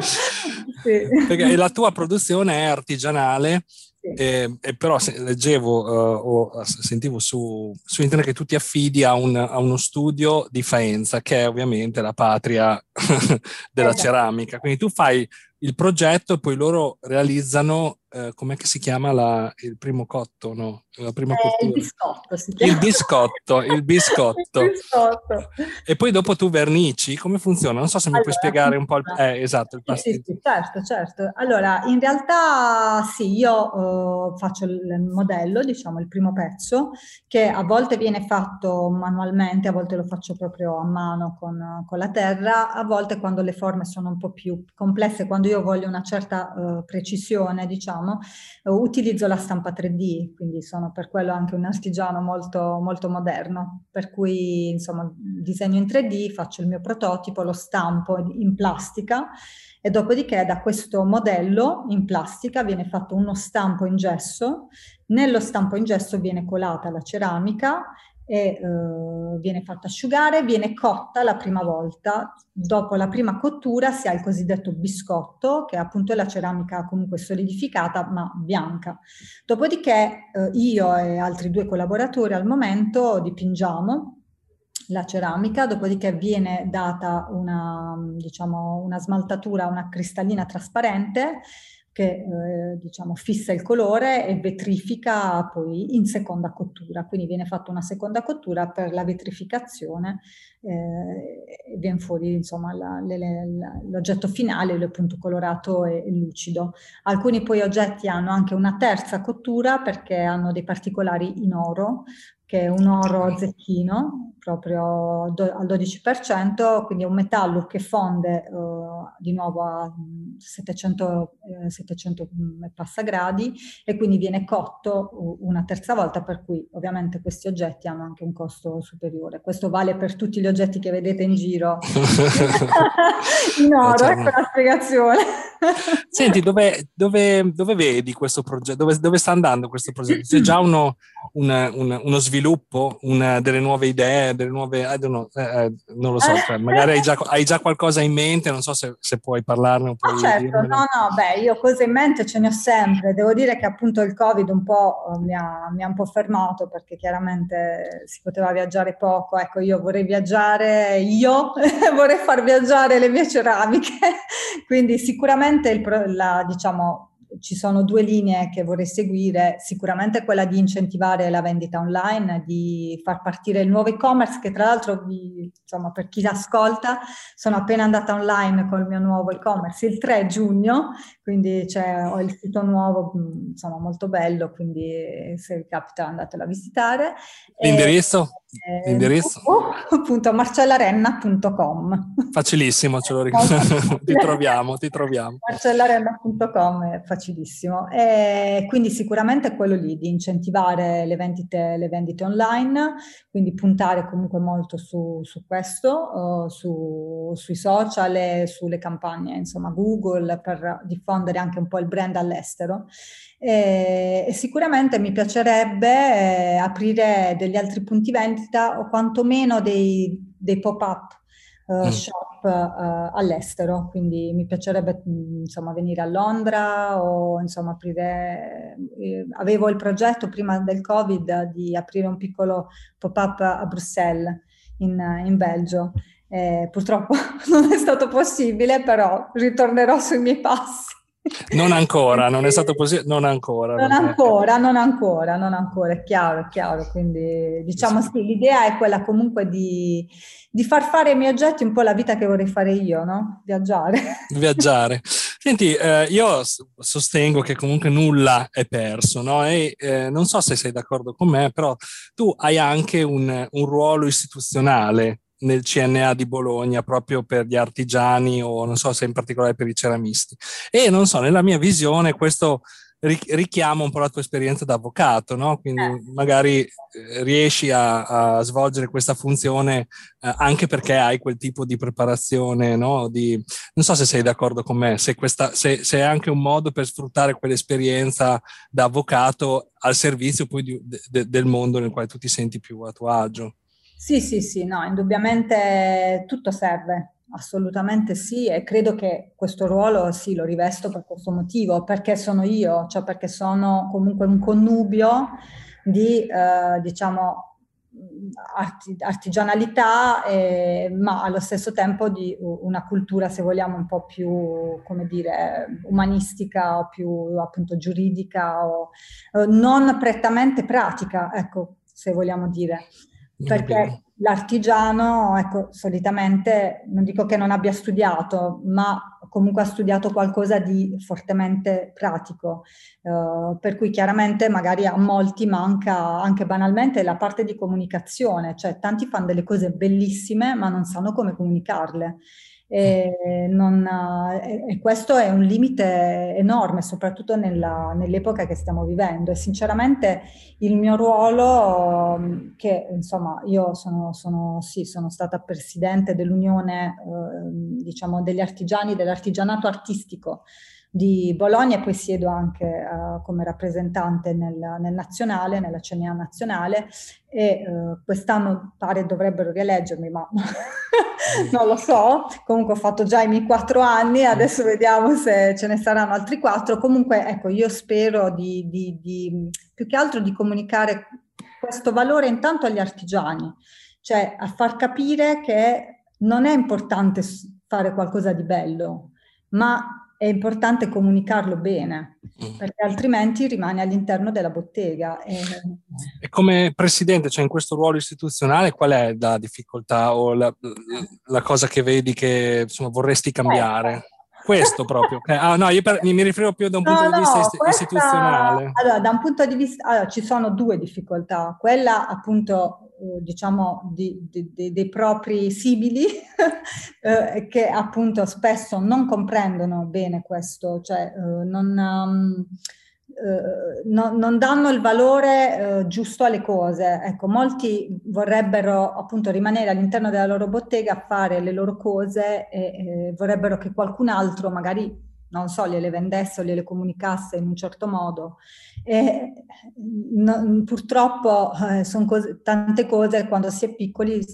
sì. Perché la tua produzione è artigianale eh, eh, però se, leggevo uh, o sentivo su, su, internet che tu ti affidi a, un, a, uno studio di Faenza, che è ovviamente la patria [LAUGHS] della esatto. ceramica. Quindi tu fai il progetto e poi loro realizzano, eh, com'è che si chiama la, il primo cotto, no? La prima eh, il biscotto si chiama. Il biscotto, il biscotto. [LAUGHS] il biscotto. E poi dopo tu vernici, come funziona? Non so se mi allora, puoi spiegare un po' il... Eh, esatto, il sì, sì, sì, certo, certo. Allora, in realtà sì, io uh, faccio il modello, diciamo, il primo pezzo, che a volte viene fatto manualmente, a volte lo faccio proprio a mano con, con la terra, a volte quando le forme sono un po' più complesse, quando io voglio una certa uh, precisione, diciamo, uh, utilizzo la stampa 3D, quindi sono per quello anche un artigiano molto, molto moderno, per cui insomma disegno in 3D, faccio il mio prototipo, lo stampo in plastica e dopodiché da questo modello in plastica viene fatto uno stampo in gesso, nello stampo in gesso viene colata la ceramica e eh, viene fatta asciugare, viene cotta la prima volta. Dopo la prima cottura si ha il cosiddetto biscotto, che appunto è la ceramica comunque solidificata ma bianca. Dopodiché eh, io e altri due collaboratori al momento dipingiamo la ceramica, dopodiché viene data una, diciamo, una smaltatura, una cristallina trasparente che eh, diciamo fissa il colore e vetrifica poi in seconda cottura, quindi viene fatta una seconda cottura per la vetrificazione eh, e viene fuori insomma la, le, la, l'oggetto finale, il punto colorato e, e, lucido. Alcuni poi oggetti hanno anche una terza cottura perché hanno dei particolari in oro, che è un oro zecchino, proprio do, al 12%, quindi è un metallo che fonde uh, di nuovo a 700, eh, 700 e passa gradi e quindi viene cotto una terza volta, per cui ovviamente questi oggetti hanno anche un costo superiore. Questo vale per tutti gli oggetti che vedete in giro [LAUGHS] in oro, ecco la spiegazione. Senti, dove, dove, dove, vedi questo progetto? Dove, dove, sta andando questo progetto? C'è già uno, una, una, uno sviluppo, una, delle nuove idee? Nuove, delle nuove know, eh, eh, non lo so, cioè, magari hai già, hai già, qualcosa in mente, non so se, se puoi parlarne un po'. Ah, certo, no, no, beh, io cose in mente ce ne ho sempre. Devo dire che appunto il Covid un po' eh, mi ha, mi ha un po' fermato perché chiaramente si poteva viaggiare poco. Ecco, io vorrei viaggiare, io [LAUGHS] vorrei far viaggiare le mie ceramiche, [LAUGHS] quindi sicuramente il, la, diciamo, ci sono due linee che vorrei seguire, sicuramente quella di incentivare la vendita online, di far partire il nuovo e-commerce, che tra l'altro vi, insomma, per chi ascolta, sono appena andata online col mio nuovo e-commerce il 3 giugno, quindi ho il sito nuovo, insomma, molto bello, quindi se vi capita andatelo a visitare. L'indirizzo? Eh, L'indirizzo? [LAUGHS] appunto marcellarenna.com Facilissimo, ce lo [LAUGHS] ricordo. [LAUGHS] ti troviamo, ti troviamo. Marcellarenna.com è facilissimo. E quindi sicuramente è quello lì di incentivare le vendite, le vendite online, quindi puntare comunque molto su, su questo, uh, su, sui social e sulle campagne, insomma Google per diffondere anche un po' il brand all'estero. E, e sicuramente mi piacerebbe eh, aprire degli altri punti vendita o quantomeno dei, dei pop-up uh, mm. shop uh, all'estero, quindi mi piacerebbe mm, insomma venire a Londra o insomma aprire, eh, avevo il progetto prima del Covid di aprire un piccolo pop-up a Bruxelles in, in Belgio. Eh, purtroppo [LAUGHS] non è stato possibile, però ritornerò sui miei passi. Non ancora, non è stato così, non ancora. Non, non ancora, non ancora, non ancora, è chiaro, è chiaro. Quindi diciamo sì, l'idea è quella comunque di, di, far fare ai miei oggetti un po' la vita che vorrei fare io, no? Viaggiare. Viaggiare. Senti, eh, io sostengo che comunque nulla è perso, no? E eh, non so se sei d'accordo con me, però tu hai anche un, un ruolo istituzionale nel CNA di Bologna proprio per gli artigiani o non so se in particolare per i ceramisti. E non so, nella mia visione questo richiama un po' la tua esperienza da avvocato, no? Quindi eh. magari eh, riesci a, a, svolgere questa funzione eh, anche perché hai quel tipo di preparazione, no? Di, non so se sei d'accordo con me, se, questa, se, se è anche un modo per sfruttare quell'esperienza da avvocato al servizio poi di, de, del mondo nel quale tu ti senti più a tuo agio. Sì, sì, sì, no, indubbiamente tutto serve, assolutamente sì, e credo che questo ruolo sì, lo rivesto per questo motivo, perché sono io, cioè perché sono comunque un connubio di, eh, diciamo, arti, artigianalità, eh, ma allo stesso tempo di una cultura, se vogliamo, un po' più, come dire, umanistica o più appunto giuridica o eh, non prettamente pratica, ecco, se vogliamo dire perché l'artigiano, ecco, solitamente non dico che non abbia studiato, ma comunque ha studiato qualcosa di fortemente pratico, eh, per cui chiaramente magari a molti manca anche banalmente la parte di comunicazione, cioè tanti fanno delle cose bellissime ma non sanno come comunicarle. E, non, e, questo è un limite enorme, soprattutto nella, nell'epoca che stiamo vivendo. E sinceramente il mio ruolo, che insomma io sono, sono, sì, sono stata presidente dell'Unione eh, diciamo, degli artigiani, dell'artigianato artistico di Bologna e poi siedo anche uh, come rappresentante nel, nel, nazionale, nella CNA nazionale e uh, quest'anno pare dovrebbero rieleggermi, ma [LAUGHS] non lo so. Comunque ho fatto già i miei quattro anni, adesso vediamo se ce ne saranno altri quattro. Comunque ecco, io spero di, di, di più che altro di comunicare questo valore intanto agli artigiani, cioè a far capire che non è importante fare qualcosa di bello, ma è importante comunicarlo bene, mm. perché altrimenti rimane all'interno della bottega. E... e, come presidente, cioè in questo ruolo istituzionale, qual è la difficoltà o la, la cosa che vedi che insomma, vorresti cambiare? Eh. Questo proprio. Ah, no, io per, mi, riferivo più da un punto no, di vista questa, istituzionale. Allora, da un punto di vista, allora, ci sono due difficoltà. Quella appunto eh, diciamo, di, di, di, dei propri simili [LAUGHS] eh, che appunto spesso non comprendono bene questo, cioè eh, non, um, eh, no, non, danno il valore eh, giusto alle cose. Ecco, molti vorrebbero appunto rimanere all'interno della loro bottega a fare le loro cose e vorrebbero che qualcun altro magari non so, gliele vendesse o gliele comunicasse in un certo modo. E, no, purtroppo eh, sono cose, tante cose quando si è piccoli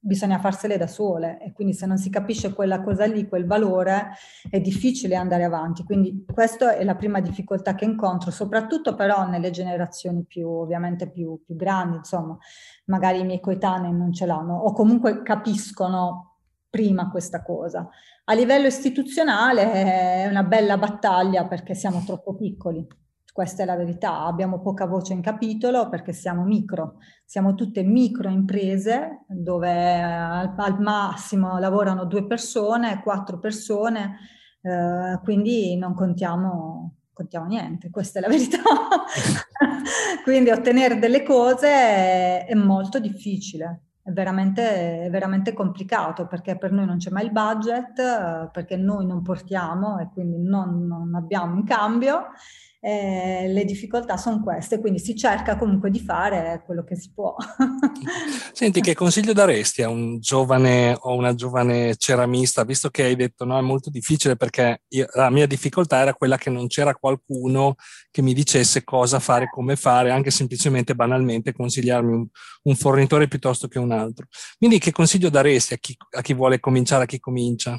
bisogna farsele da sole e quindi se non si capisce quella cosa lì, quel valore, è difficile andare avanti. Quindi questa è la prima difficoltà che incontro, soprattutto però nelle generazioni più, ovviamente più, più grandi, insomma, magari i miei coetanei non ce l'hanno o comunque capiscono prima questa cosa. A livello istituzionale è una bella battaglia perché siamo troppo piccoli. Questa è la verità, abbiamo poca voce in capitolo perché siamo micro, siamo tutte micro imprese dove al, al massimo lavorano due persone, quattro persone, eh, quindi non contiamo, contiamo niente, questa è la verità. [LAUGHS] quindi ottenere delle cose è, è molto difficile è veramente, è veramente, complicato perché per noi non c'è mai il budget, perché noi non portiamo e quindi non, non abbiamo in cambio eh, le difficoltà sono queste, quindi si cerca comunque di fare quello che si può. [LAUGHS] Senti, che consiglio daresti a un giovane o una giovane ceramista, visto che hai detto no, è molto difficile perché io, la mia difficoltà era quella che non c'era qualcuno che mi dicesse cosa fare, come fare, anche semplicemente banalmente consigliarmi un, un fornitore piuttosto che un altro. Quindi che consiglio daresti a chi, a chi vuole cominciare, a chi comincia?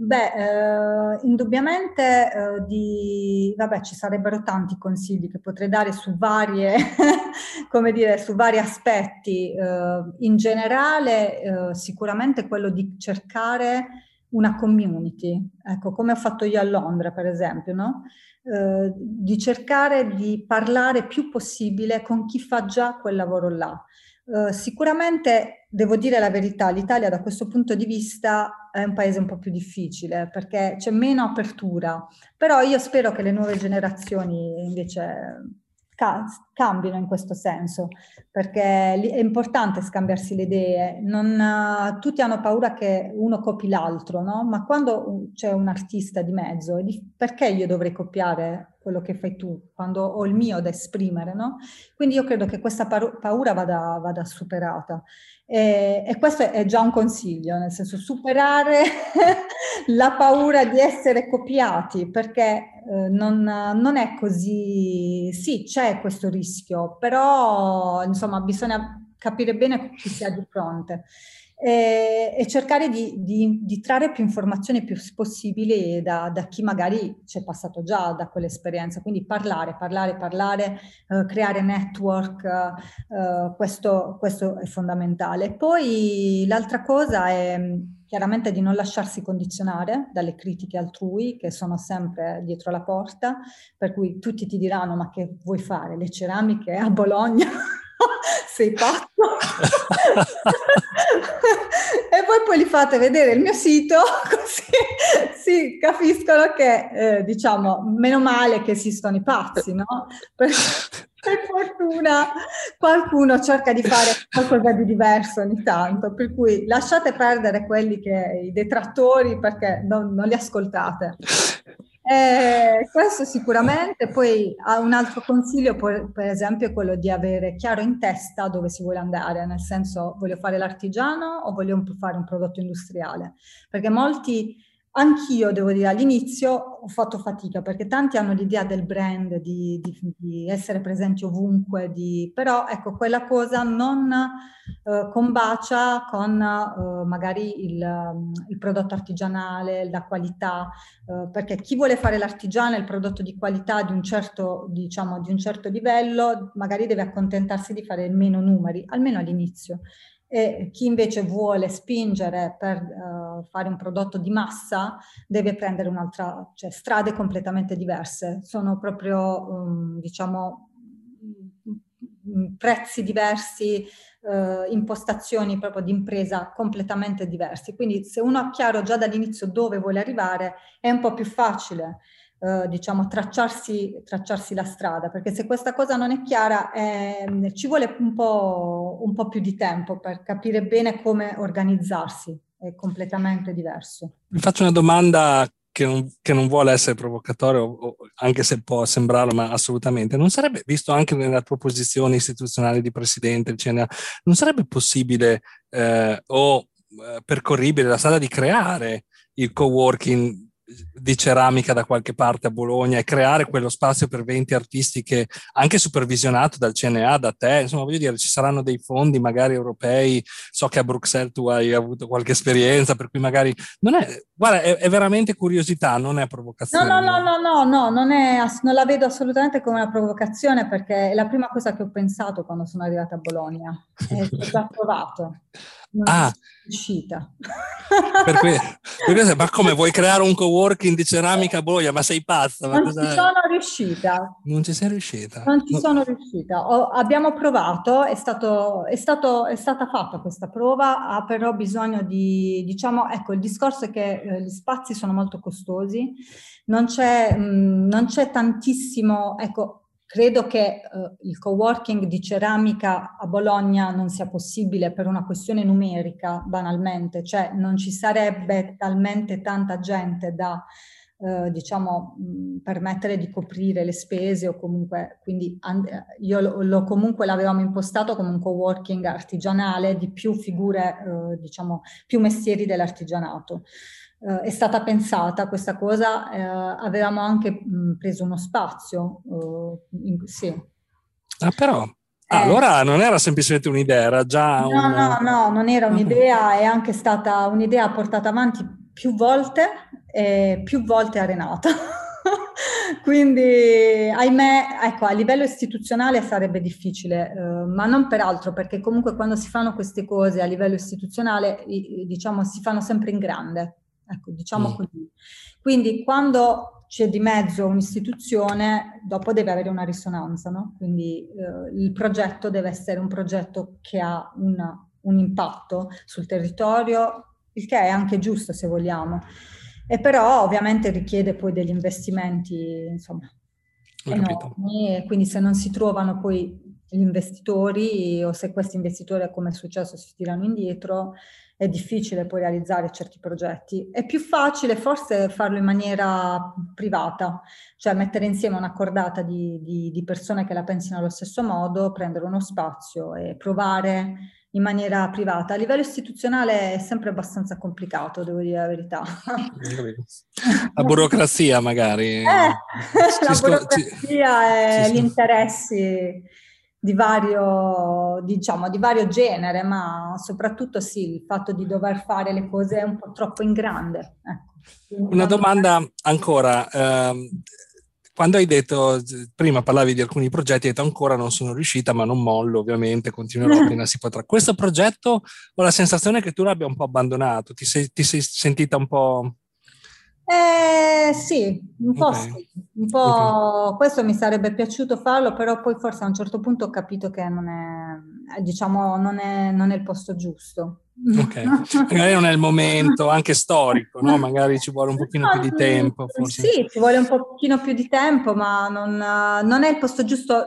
Beh, eh, indubbiamente eh, di, vabbè, ci sarebbero tanti consigli che potrei dare su varie, [LAUGHS] dire, su vari aspetti. Eh, in generale, eh, sicuramente quello di cercare una community, ecco, come ho fatto io a Londra, per esempio, no? Eh, di cercare di parlare più possibile con chi fa già quel lavoro là. Uh, sicuramente devo dire la verità, l'Italia da questo punto di vista è un paese un po' più difficile perché c'è meno apertura, però io spero che le nuove generazioni invece cambino in questo senso, perché è importante scambiarsi le idee. Non, tutti hanno paura che uno copi l'altro, no? Ma quando c'è un artista di mezzo, perché io dovrei copiare quello che fai tu, quando ho il mio da esprimere, no? Quindi io credo che questa paura vada, vada superata. E, e, questo è già un consiglio, nel senso superare [LAUGHS] la paura di essere copiati, perché eh, non, non, è così, sì c'è questo rischio, però insomma bisogna capire bene chi si ha di fronte e, e cercare di, di, di, trarre più informazioni più possibili da, da chi magari ci è passato già da quell'esperienza. Quindi parlare, parlare, parlare, eh, creare network, eh, questo, questo, è fondamentale. Poi l'altra cosa è chiaramente di non lasciarsi condizionare dalle critiche altrui che sono sempre dietro la porta, per cui tutti ti diranno ma che vuoi fare? Le ceramiche a Bologna? [LAUGHS] [LAUGHS] sei pazzo? [LAUGHS] e poi poi gli fate vedere il mio sito, [LAUGHS] così si capiscono che, eh, diciamo, meno male che esistono i pazzi, no? Per, per fortuna qualcuno cerca di fare qualcosa di diverso ogni tanto, per cui lasciate perdere quelli che i detrattori perché non, non li ascoltate. Eh, questo sicuramente, poi un altro consiglio per, per esempio è quello di avere chiaro in testa dove si vuole andare, nel senso voglio fare l'artigiano o voglio fare un prodotto industriale, perché molti Anch'io devo dire all'inizio ho fatto fatica perché tanti hanno l'idea del brand, di, di, di essere presenti ovunque, di, però ecco quella cosa non eh, combacia con eh, magari il, il, prodotto artigianale, la qualità, eh, perché chi vuole fare l'artigiano e il prodotto di qualità di un, certo, diciamo, di un certo livello magari deve accontentarsi di fare meno numeri, almeno all'inizio e chi invece vuole spingere per uh, fare un prodotto di massa deve prendere un'altra, cioè strade completamente diverse. Sono proprio, um, diciamo, mm, prezzi diversi, uh, impostazioni proprio di impresa completamente diverse. Quindi se uno ha chiaro già dall'inizio dove vuole arrivare è un po' più facile eh, diciamo, tracciarsi, tracciarsi, la strada, perché se questa cosa non è chiara eh, ci vuole un po', un po' più di tempo per capire bene come organizzarsi, è completamente diverso. Vi faccio una domanda che non, che non, vuole essere provocatorio, anche se può sembrarlo, ma assolutamente. Non sarebbe, visto anche nella tua posizione istituzionale di presidente, CNA, non sarebbe possibile eh, o eh, percorribile la strada di creare il co-working di ceramica da qualche parte a Bologna e creare quello spazio per 20 artisti che anche supervisionato dal CNA, da te, insomma voglio dire ci saranno dei fondi magari europei, so che a Bruxelles tu hai avuto qualche esperienza per cui magari non è, guarda è, è veramente curiosità, non è provocazione. No, no, no, no, no, no non, è, non la vedo assolutamente come una provocazione perché è la prima cosa che ho pensato quando sono arrivata a Bologna, è già provato non ah. per cui, [LAUGHS] ma come vuoi creare un co-working di ceramica a Bologna? Ma sei pazza? Ma non ci sono riuscita. Non ci sei riuscita? Non ci no. sono riuscita. Ho, abbiamo provato, è, stato, è, stato, è, stata fatta questa prova, ha però bisogno di, diciamo, ecco, il discorso è che eh, gli spazi sono molto costosi, non c'è, mh, mm, non c'è tantissimo, ecco, Credo che uh, il coworking di ceramica a Bologna non sia possibile per una questione numerica, banalmente, cioè non ci sarebbe talmente tanta gente da, uh, diciamo, permettere di coprire le spese o comunque, quindi and- io lo, lo, comunque l'avevamo impostato come un coworking artigianale di più figure, uh, diciamo, più mestieri dell'artigianato eh, è stata pensata questa cosa, eh, avevamo anche mh, preso uno spazio, eh, in, sì. Ah, però, ah, allora non era semplicemente un'idea, era già no, un... No, no, non era un'idea, è anche stata un'idea portata avanti più volte e più volte arenata. [LAUGHS] Quindi, ahimè, ecco, a livello istituzionale sarebbe difficile, eh, ma non per altro, perché comunque quando si fanno queste cose a livello istituzionale, diciamo, si fanno sempre in grande. Ecco, diciamo mm. così. Quindi quando c'è di mezzo un'istituzione, dopo deve avere una risonanza, no? Quindi eh, il progetto deve essere un progetto che ha una, un impatto sul territorio, il che è anche giusto se vogliamo. E però ovviamente richiede poi degli investimenti, insomma, enormi, e quindi se non si trovano poi gli investitori o se questi investitori, come è successo, si tirano indietro, è difficile poi realizzare certi progetti. È più facile forse farlo in maniera privata, cioè mettere insieme una cordata di, di, di persone che la pensino allo stesso modo, prendere uno spazio e provare in maniera privata. A livello istituzionale è sempre abbastanza complicato, devo dire la verità. [LAUGHS] La burocrazia magari. Eh, [LAUGHS] la burocrazia e gli interessi di vario, diciamo, di vario genere, ma soprattutto sì, il fatto di dover fare le cose un po' troppo in grande. Ecco. Una domanda ancora. Eh, quando hai detto, prima parlavi di alcuni progetti, hai detto ancora non sono riuscita, ma non mollo, ovviamente, continuerò [LAUGHS] appena si potrà. Questo progetto ho la sensazione che tu l'abbia un po' abbandonato, ti sei, ti sei sentita un po' Eh, sì, un po' okay. sì, un po' okay. questo mi sarebbe piaciuto farlo, però poi forse a un certo punto ho capito che non è, diciamo, non è, non è il posto giusto. Ok, magari non è il momento anche storico, no? Magari ci vuole un [LAUGHS] pochino no, più di tempo. Forse. Sì, ci vuole un pochino più di tempo, ma non, non è il posto giusto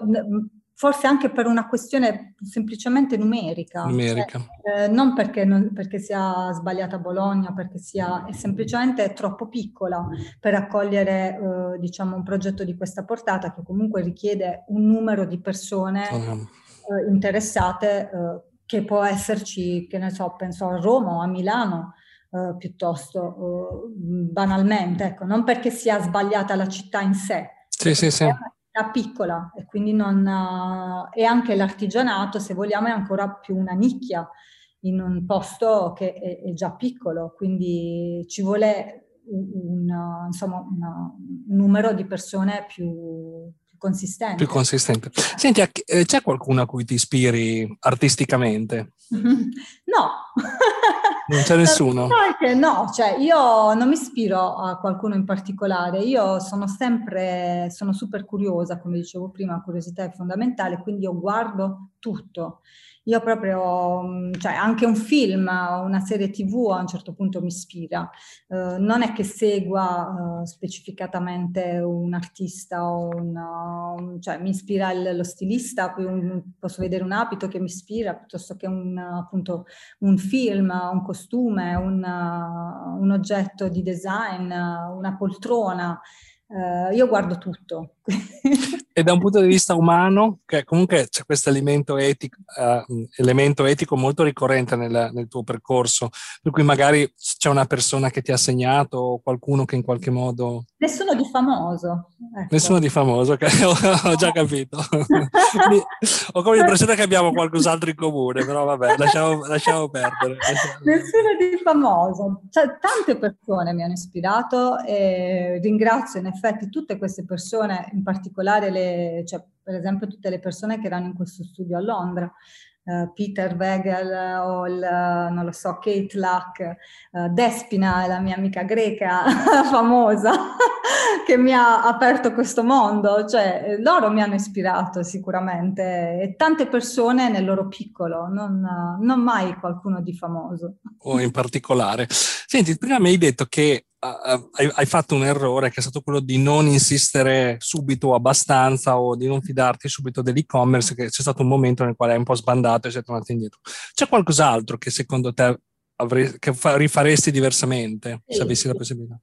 forse anche per una questione semplicemente numerica. Numerica. Cioè, eh, non, perché, non perché sia sbagliata Bologna, perché sia è semplicemente troppo piccola per accogliere eh, diciamo, un progetto di questa portata che comunque richiede un numero di persone eh, interessate eh, che può esserci, che ne so, penso a Roma o a Milano. Uh, piuttosto uh, banalmente, ecco, non perché sia sbagliata la città in sé, sì, sì, sì era piccola e quindi non... e anche l'artigianato, se vogliamo, è ancora più una nicchia in un posto che è, è già piccolo, quindi ci vuole un, insomma, un numero di persone più, consistente. Più consistente. Senti, eh, c'è qualcuno a cui ti ispiri artisticamente? [LAUGHS] No. Non c'è nessuno? No, cioè io non mi ispiro a qualcuno in particolare, io sono sempre, sono super curiosa, come dicevo prima, curiosità è fondamentale, quindi io guardo tutto. Io proprio, mm, cioè anche un film o una serie tv a un certo punto mi ispira. Uh, non è che segua uh, specificatamente un artista o un, cioè mi ispira il, lo stilista, poi un, posso vedere un abito che mi ispira piuttosto che un, appunto, un film, un costume, un, un oggetto di design, una poltrona. Uh, io guardo tutto. [LAUGHS] e da un punto di vista umano, che comunque c'è questo elemento etico, uh, elemento etico molto ricorrente nel, nel, tuo percorso, per cui magari c'è una persona che ti ha segnato o qualcuno che in qualche modo... Nessuno di famoso. Ecco. Nessuno di famoso, ok, [LAUGHS] ho, ho già capito. ho come l'impressione che abbiamo qualcos'altro in comune, però vabbè, lasciamo, lasciamo perdere. Nessuno di famoso. Cioè, tante persone mi hanno ispirato e ringrazio in effetti tutte queste persone, in particolare le, cioè, per esempio tutte le persone che erano in questo studio a Londra, uh, Peter Wegel o il, non lo so, Kate Luck, uh, Despina, la mia amica greca [LAUGHS] famosa, [LAUGHS] che mi ha aperto questo mondo, cioè loro mi hanno ispirato sicuramente e tante persone nel loro piccolo, non, non mai qualcuno di famoso. O in particolare. Senti, prima mi hai detto che hai, fatto un errore che è stato quello di non insistere subito abbastanza o di non fidarti subito dell'e-commerce, che c'è stato un momento nel quale hai un po' sbandato e sei tornato indietro. C'è qualcos'altro che secondo te avrei, che fa, rifaresti diversamente sì, se avessi la possibilità?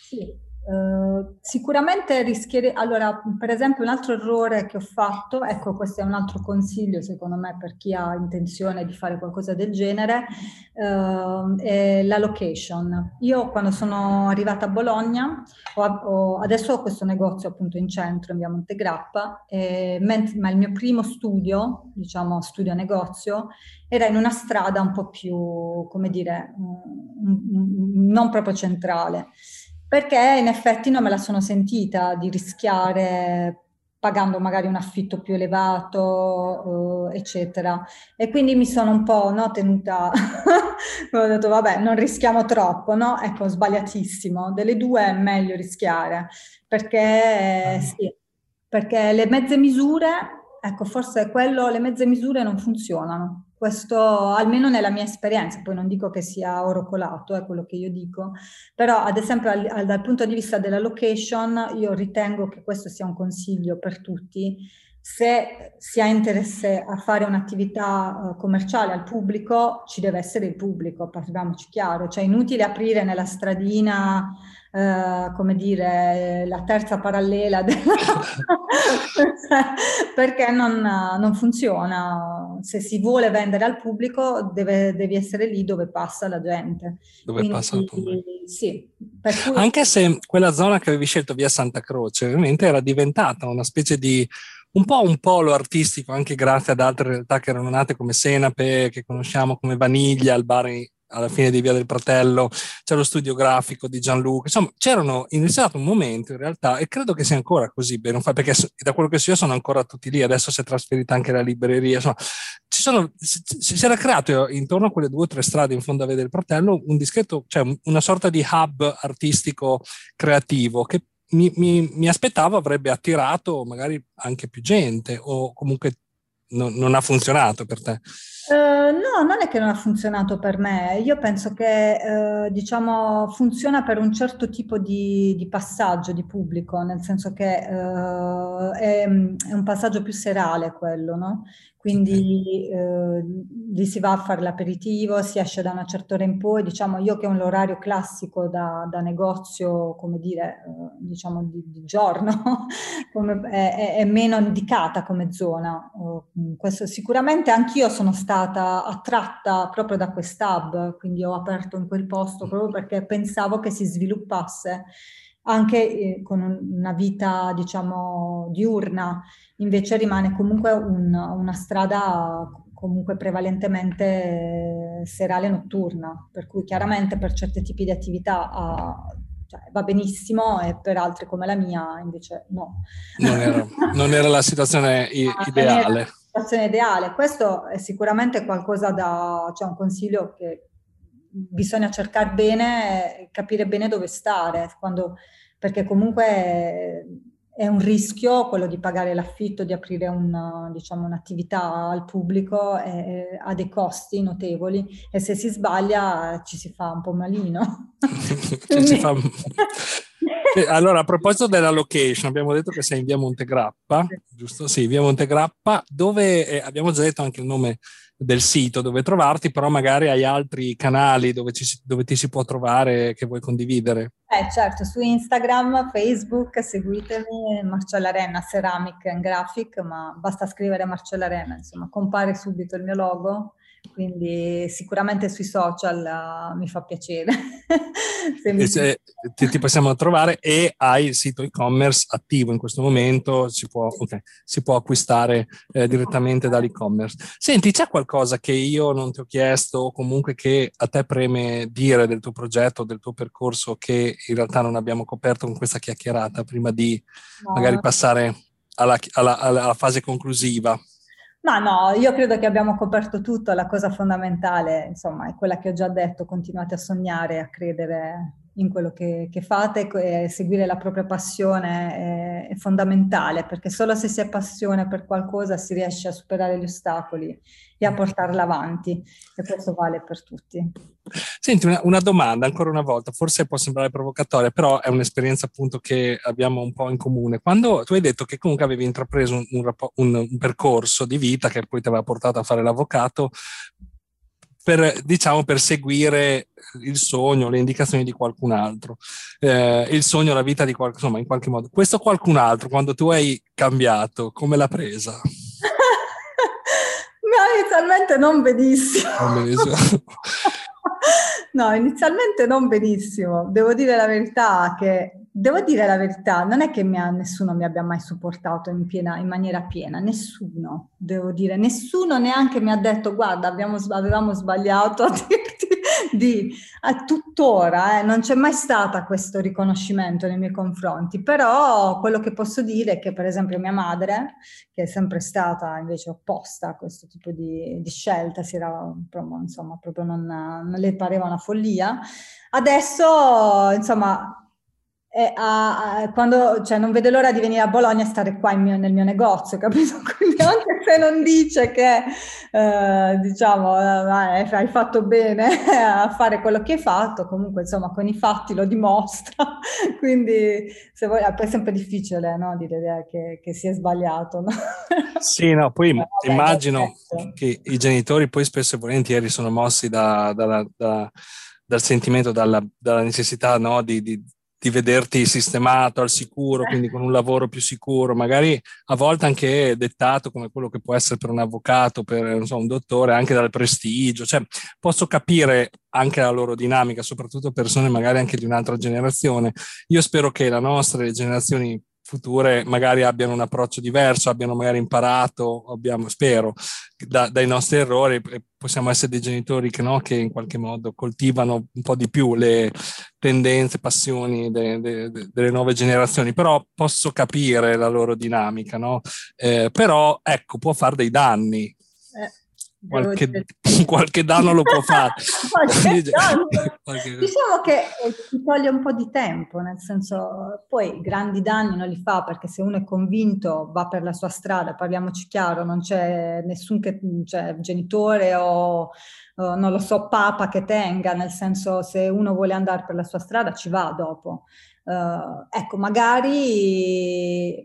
Sì. Uh, sicuramente rischierei, allora per esempio un altro errore che ho fatto, ecco questo è un altro consiglio secondo me per chi ha intenzione di fare qualcosa del genere, uh, è la location. Io quando sono arrivata a Bologna, ho, ho, adesso ho questo negozio appunto in centro in via Montegrappa, e, ma il mio primo studio, diciamo studio negozio, era in una strada un po' più, come dire, um, non proprio centrale perché in effetti non me la sono sentita di rischiare pagando magari un affitto più elevato, eh, eccetera. E quindi mi sono un po' no, tenuta, [LAUGHS] ho detto vabbè, non rischiamo troppo, no? Ecco, sbagliatissimo. Delle due è meglio rischiare, perché, sì, perché le mezze misure, ecco, forse quello, le mezze misure non funzionano. Questo almeno nella mia esperienza, poi non dico che sia oro colato, è quello che io dico, però ad esempio al, al, dal punto di vista della location io ritengo che questo sia un consiglio per tutti. Se si ha interesse a fare un'attività uh, commerciale al pubblico, ci deve essere il pubblico, parliamoci chiaro, cioè è inutile aprire nella stradina Uh, come dire, la terza parallela [LAUGHS] della... [LAUGHS] perché non, non, funziona. Se si vuole vendere al pubblico deve, devi essere lì dove passa la gente. Dove Quindi, passa il pubblico. Sì. Cui... Anche se quella zona che avevi scelto via Santa Croce ovviamente era diventata una specie di un po' un polo artistico anche grazie ad altre realtà che erano nate come Senape, che conosciamo come Vaniglia, il bar alla fine di Via del Pratello, c'è lo studio grafico di Gianluca, insomma c'erano iniziato un momento in realtà e credo che sia ancora così, bene, perché da quello che so io sono ancora tutti lì, adesso si è trasferita anche la libreria, insomma ci sono, si, era creato intorno a quelle due o tre strade in fondo a Via del Pratello un discreto, cioè una sorta di hub artistico creativo che mi, mi, mi aspettavo avrebbe attirato magari anche più gente o comunque non, non ha funzionato per te. Uh, no, non è che non ha funzionato per me. Io penso che, uh, diciamo, funziona per un certo tipo di, di passaggio di pubblico, nel senso che uh, è, è, un passaggio più serale quello, no? quindi eh, lì si va a fare l'aperitivo, si esce da una certa ora in poi, diciamo io che ho l'orario classico da, da, negozio, come dire, eh, diciamo di, di giorno, [LAUGHS] come, è, è, meno indicata come zona. Uh, questo, sicuramente anch'io sono stata attratta proprio da quest'hub, quindi ho aperto in quel posto proprio perché pensavo che si sviluppasse anche eh, con una vita, diciamo, diurna, invece rimane comunque un, una strada comunque prevalentemente serale e notturna, per cui chiaramente per certi tipi di attività ah, cioè, va benissimo e per altri come la mia invece no. Non era, [LAUGHS] non era la situazione i- ah, ideale. Situazione ideale. Questo è sicuramente qualcosa da, cioè un consiglio che bisogna cercare bene, capire bene dove stare, quando, perché comunque è un rischio quello di pagare l'affitto, di aprire una, diciamo, un'attività al pubblico, eh, ha dei costi notevoli e se si sbaglia ci si fa un po' malino. [LAUGHS] ci, si fa, [LAUGHS] Allora, a proposito della location, abbiamo detto che sei in via Montegrappa, giusto? Sì, via Montegrappa, dove eh, abbiamo già detto anche il nome del sito dove trovarti, però magari hai altri canali dove, ci, dove ti si può trovare che vuoi condividere. Eh certo, su Instagram, Facebook, seguitemi Marcella Renna, Ceramic and Graphic, ma basta scrivere Marcella Renna, insomma, compare subito il mio logo quindi sicuramente sui social uh, mi fa piacere. [LAUGHS] se ti, ti, possiamo trovare e hai il sito e-commerce attivo in questo momento, si può, okay, si può acquistare eh, direttamente dall'e-commerce. Senti, c'è qualcosa che io non ti ho chiesto o comunque che a te preme dire del tuo progetto, del tuo percorso che in realtà non abbiamo coperto con questa chiacchierata prima di no. magari passare alla, alla, alla fase conclusiva? Ma no, io credo che abbiamo coperto tutto, la cosa fondamentale, insomma, è quella che ho già detto, continuate a sognare, a credere in quello che, che fate e seguire la propria passione è, è, fondamentale, perché solo se si è passione per qualcosa si riesce a superare gli ostacoli e a portarla avanti e questo vale per tutti. Senti, una, una, domanda ancora una volta, forse può sembrare provocatoria, però è un'esperienza appunto che abbiamo un po' in comune. Quando tu hai detto che comunque avevi intrapreso un, un, un percorso di vita che poi ti aveva portato a fare l'avvocato, per, diciamo, per seguire il sogno, le indicazioni di qualcun altro, eh, il sogno, la vita di qualcuno, insomma, in qualche modo. Questo qualcun altro, quando tu hai cambiato, come l'ha presa? [LAUGHS] no, inizialmente non benissimo. Non benissimo. [LAUGHS] no, inizialmente non benissimo. Devo dire la verità che Devo dire la verità, non è che mi ha, nessuno mi abbia mai supportato in, piena, in, maniera piena, nessuno, devo dire, nessuno neanche mi ha detto guarda abbiamo, avevamo sbagliato [LAUGHS] a dirti di... A tuttora eh, non c'è mai stato questo riconoscimento nei miei confronti, però quello che posso dire è che per esempio mia madre, che è sempre stata invece opposta a questo tipo di, di scelta, si era, insomma, proprio non, non le pareva una follia, adesso insomma a, a, quando, cioè, non vede l'ora di venire a Bologna e stare qua mio, nel mio negozio, capito? [LAUGHS] Quindi anche se non dice che, eh, diciamo, eh, hai fatto bene [LAUGHS] a fare quello che hai fatto, comunque, insomma, con i fatti lo dimostra. [LAUGHS] Quindi, se vuoi, è sempre difficile, no? Dire che, che si è sbagliato, no? Sì, no, poi no, vabbè, immagino che i genitori poi spesso e volentieri sono mossi da, da, da, dal sentimento, dalla, dalla necessità, no? di, di di vederti sistemato al sicuro, quindi con un lavoro più sicuro, magari a volte anche dettato come quello che può essere per un avvocato, per so, un dottore, anche dal prestigio. Cioè, posso capire anche la loro dinamica, soprattutto persone magari anche di un'altra generazione. Io spero che le generazioni future magari abbiano un approccio diverso, abbiano magari imparato, abbiamo, spero, da, dai nostri errori possiamo essere dei genitori che, no, che in qualche modo coltivano un po' di più le tendenze, passioni de, de, de, delle nuove generazioni, però posso capire la loro dinamica, no? Eh, però ecco, può fare dei danni. Qualche, [LAUGHS] qualche, danno lo può fare. [LAUGHS] [LAUGHS] diciamo che eh, ti toglie un po' di tempo, nel senso, poi grandi danni non li fa perché se uno è convinto va per la sua strada, parliamoci chiaro, non c'è nessun che, cioè, genitore o, o non lo so, papa che tenga, nel senso se uno vuole andare per la sua strada ci va dopo. Uh, ecco, magari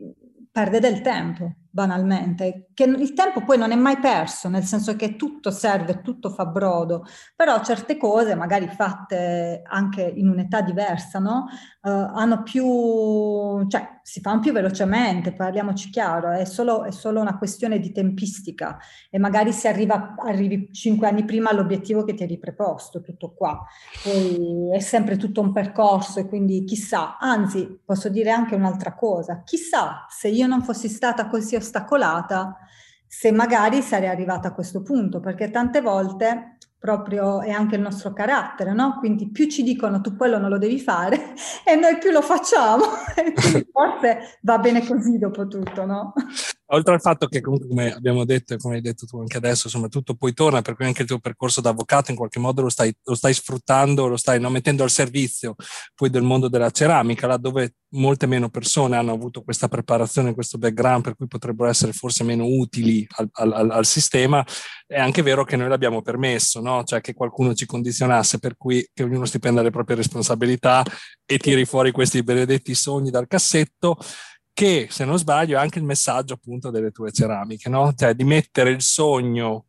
perde del tempo banalmente, che il tempo poi non è mai perso, nel senso che tutto serve, tutto fa brodo, però certe cose, magari fatte anche in un'età diversa, no? Uh, hanno più, cioè si fanno più velocemente, parliamoci chiaro, è solo, è solo una questione di tempistica e magari si arriva, arrivi cinque anni prima all'obiettivo che ti eri preposto, tutto qua. Poi è sempre tutto un percorso e quindi chissà, anzi posso dire anche un'altra cosa, chissà se io non fossi stata così ostacolata se magari sarei arrivata a questo punto, perché tante volte proprio è anche il nostro carattere, no? Quindi più ci dicono tu quello non lo devi fare [LAUGHS] e noi più lo facciamo, [LAUGHS] quindi forse va bene così dopo tutto, no? Oltre al fatto che come abbiamo detto e come hai detto tu anche adesso, insomma, tutto poi torna, per cui anche il tuo percorso da avvocato in qualche modo lo stai, lo stai sfruttando, lo stai no, mettendo al servizio poi del mondo della ceramica, là dove molte meno persone hanno avuto questa preparazione, questo background, per cui potrebbero essere forse meno utili al, al, al sistema. È anche vero che noi l'abbiamo permesso, no? cioè che qualcuno ci condizionasse, per cui che ognuno si prenda le proprie responsabilità e tiri fuori questi benedetti sogni dal cassetto che se non sbaglio è anche il messaggio appunto delle tue ceramiche, no? Cioè di mettere il sogno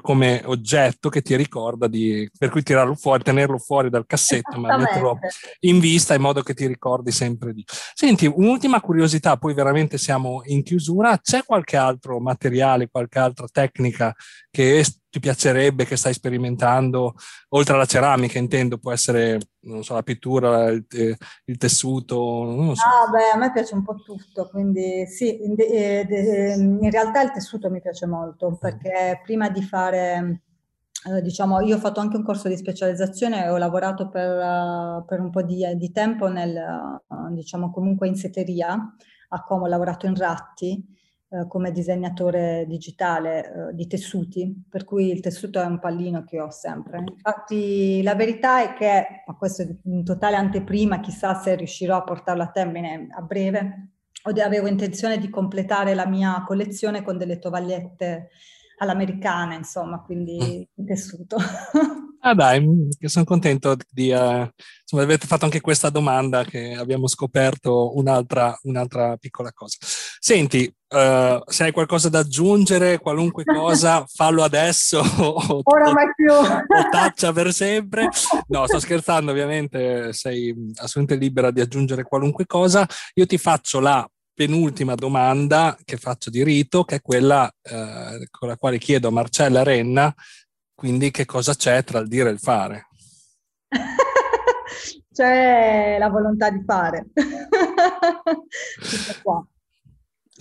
come oggetto che ti ricorda di, per cui tirarlo fuori, tenerlo fuori dal cassetto, ma metterlo in vista in modo che ti ricordi sempre di. Senti, un'ultima curiosità, poi veramente siamo in chiusura, c'è qualche altro materiale, qualche altra tecnica che ti piacerebbe, che stai sperimentando, oltre alla ceramica intendo, può essere, non so, la pittura, il, il tessuto, non so. Ah, beh, a me piace un po' tutto, quindi sì, in, de, de, in realtà il tessuto mi piace molto, perché prima di fare... Eh, diciamo, io ho fatto anche un corso di specializzazione e ho lavorato per, uh, per un po' di, di tempo nel, uh, diciamo, comunque in setteria, a Como ho lavorato in Ratti eh, come disegnatore digitale eh, di tessuti, per cui il tessuto è un pallino che ho sempre. Infatti la verità è che, ma questo è in totale anteprima, chissà se riuscirò a portarlo a termine a breve, avevo intenzione di completare la mia collezione con delle tovagliette all'americana, insomma, quindi mm. tessuto. [LAUGHS] Ah dai, sono contento di... Uh, insomma, avete fatto anche questa domanda che abbiamo scoperto un'altra, un'altra piccola cosa. Senti, uh, se hai qualcosa da aggiungere, qualunque cosa, [LAUGHS] fallo adesso o, Ora mai più. o taccia per sempre. No, sto scherzando, ovviamente sei assolutamente libera di aggiungere qualunque cosa. Io ti faccio la penultima domanda che faccio di rito, che è quella eh, con la quale chiedo a Marcella Renna quindi che cosa c'è tra il dire e il fare? [LAUGHS] c'è la volontà di fare. [LAUGHS]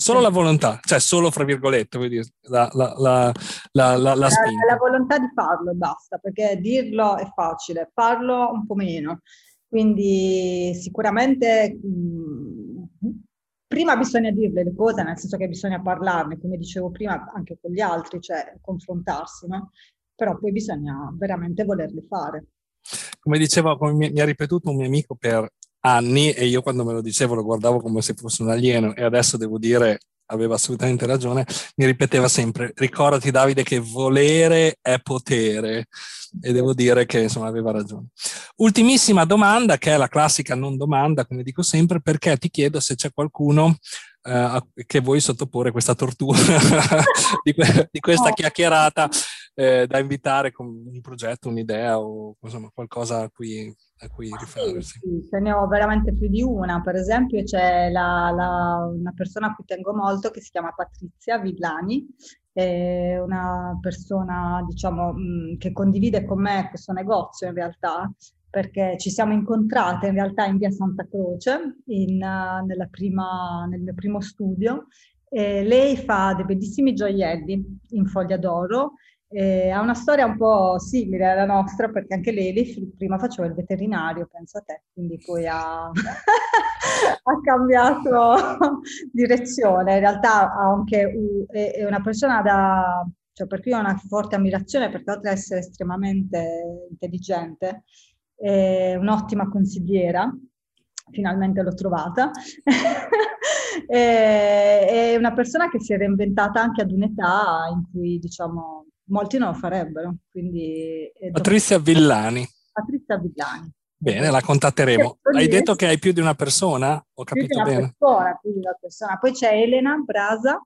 Solo la volontà, cioè solo fra virgolette, vuoi dire, la, la, la, la, la, la, la volontà di farlo e basta, perché dirlo è facile, farlo un po' meno. Quindi sicuramente mh, prima bisogna dirle le cose, nel senso che bisogna parlarne, come dicevo prima, anche con gli altri, cioè confrontarsi, no? Però poi bisogna veramente volerli fare. Come diceva, come mi, ha ripetuto un mio amico per anni e io quando me lo dicevo lo guardavo come se fosse un alieno e adesso devo dire aveva assolutamente ragione, mi ripeteva sempre, ricordati Davide che volere è potere e devo dire che insomma aveva ragione. Ultimissima domanda, che è la classica non domanda, come dico sempre, perché ti chiedo se c'è qualcuno eh, che vuoi sottoporre questa tortura [LAUGHS] di, que- di, questa no. chiacchierata eh, da invitare con un progetto, un'idea o insomma qualcosa a cui, a cui rifarsi. Sì, ce ne ho veramente più di una. Per esempio c'è la, la, una persona a cui tengo molto che si chiama Patrizia Villani, è una persona diciamo, mh, che condivide con me questo negozio in realtà perché ci siamo incontrate in realtà in via Santa Croce, in, uh, prima, nel mio primo studio. E lei fa dei bellissimi gioielli in foglia d'oro eh, ha una storia un po' simile alla nostra perché anche lei, prima faceva il veterinario, pensa a te, quindi poi ha, [LAUGHS] ha cambiato [LAUGHS] direzione. In realtà anche, è, una persona da, cioè per cui ho una forte ammirazione perché oltre ad essere estremamente intelligente, è un'ottima consigliera, finalmente l'ho trovata. [LAUGHS] è una persona che si è reinventata anche ad un'età in cui, diciamo, molti non lo farebbero. Quindi, Patrizia Villani. Patrizia Villani. Bene, la contatteremo. Hai detto che hai più di una persona? Ho capito bene. Persona, più di una persona. Poi c'è Elena Brasa,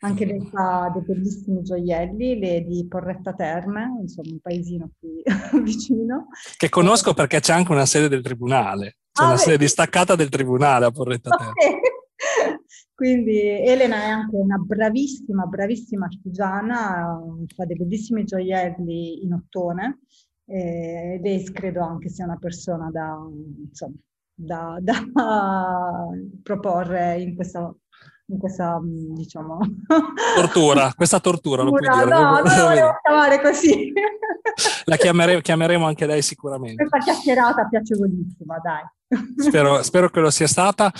anche lei fa dei bellissimi gioielli, le di Porretta Terme, insomma un paesino qui [LAUGHS] vicino. Che conosco perché c'è anche una sede del tribunale, c'è ah, una beh. sede distaccata del tribunale a Porretta Terme. Okay. [LAUGHS] Quindi Elena è anche una bravissima, bravissima artigiana, fa dei bellissimi gioielli in ottone e lei credo anche sia una persona da, insomma, da, [LAUGHS] da proporre in questa, in questa diciamo... [LAUGHS] Tortura, questa tortura, lo puoi dire. No, non la volevo chiamare così. La chiamere, chiameremo anche lei sicuramente. Questa chiacchierata piacevolissima, dai. Spero, spero che lo sia stata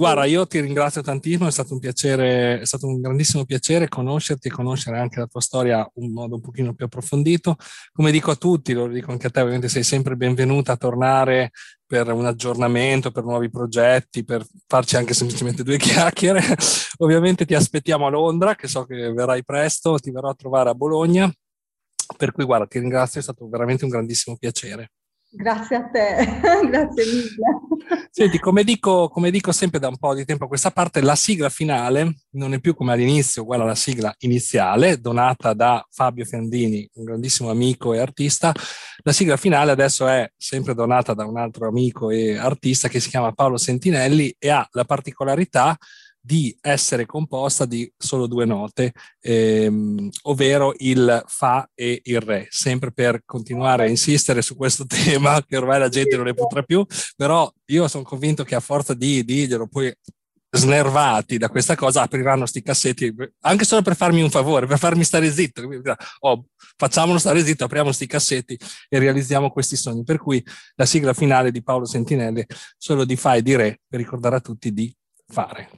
Guarda, io ti ringrazio tantissimo, è stato un piacere, è stato un grandissimo piacere conoscerti e conoscere anche la tua storia in modo un pochino più approfondito. Come dico a tutti, lo dico anche a te, ovviamente sei sempre benvenuta a tornare per un aggiornamento, per nuovi progetti, per farci anche semplicemente due [LAUGHS] chiacchiere. ovviamente ti aspettiamo a Londra, che so che verrai presto, ti verrò a trovare a Bologna. Per cui guarda, ti ringrazio, è stato veramente un grandissimo piacere. Grazie a te, [LAUGHS] grazie mille. Senti, come dico, come dico, sempre da un po' di tempo a questa parte, la sigla finale non è più come all'inizio, uguale alla sigla iniziale, donata da Fabio Fiandini, un grandissimo amico e artista. La sigla finale adesso è sempre donata da un altro amico e artista che si chiama Paolo Sentinelli e ha la particolarità di essere composta di solo due note, ehm, ovvero il fa e il re, sempre per continuare a insistere su questo [LAUGHS] tema che ormai la gente non ne potrà più, però io sono convinto che a forza di dirglielo poi snervati da questa cosa apriranno sti cassetti anche solo per farmi un favore, per farmi stare zitto. Oh, facciamolo stare zitto, apriamo sti cassetti e realizziamo questi sogni. Per cui la sigla finale di Paolo Sentinelli solo di fa e di re per ricordare a tutti di fare.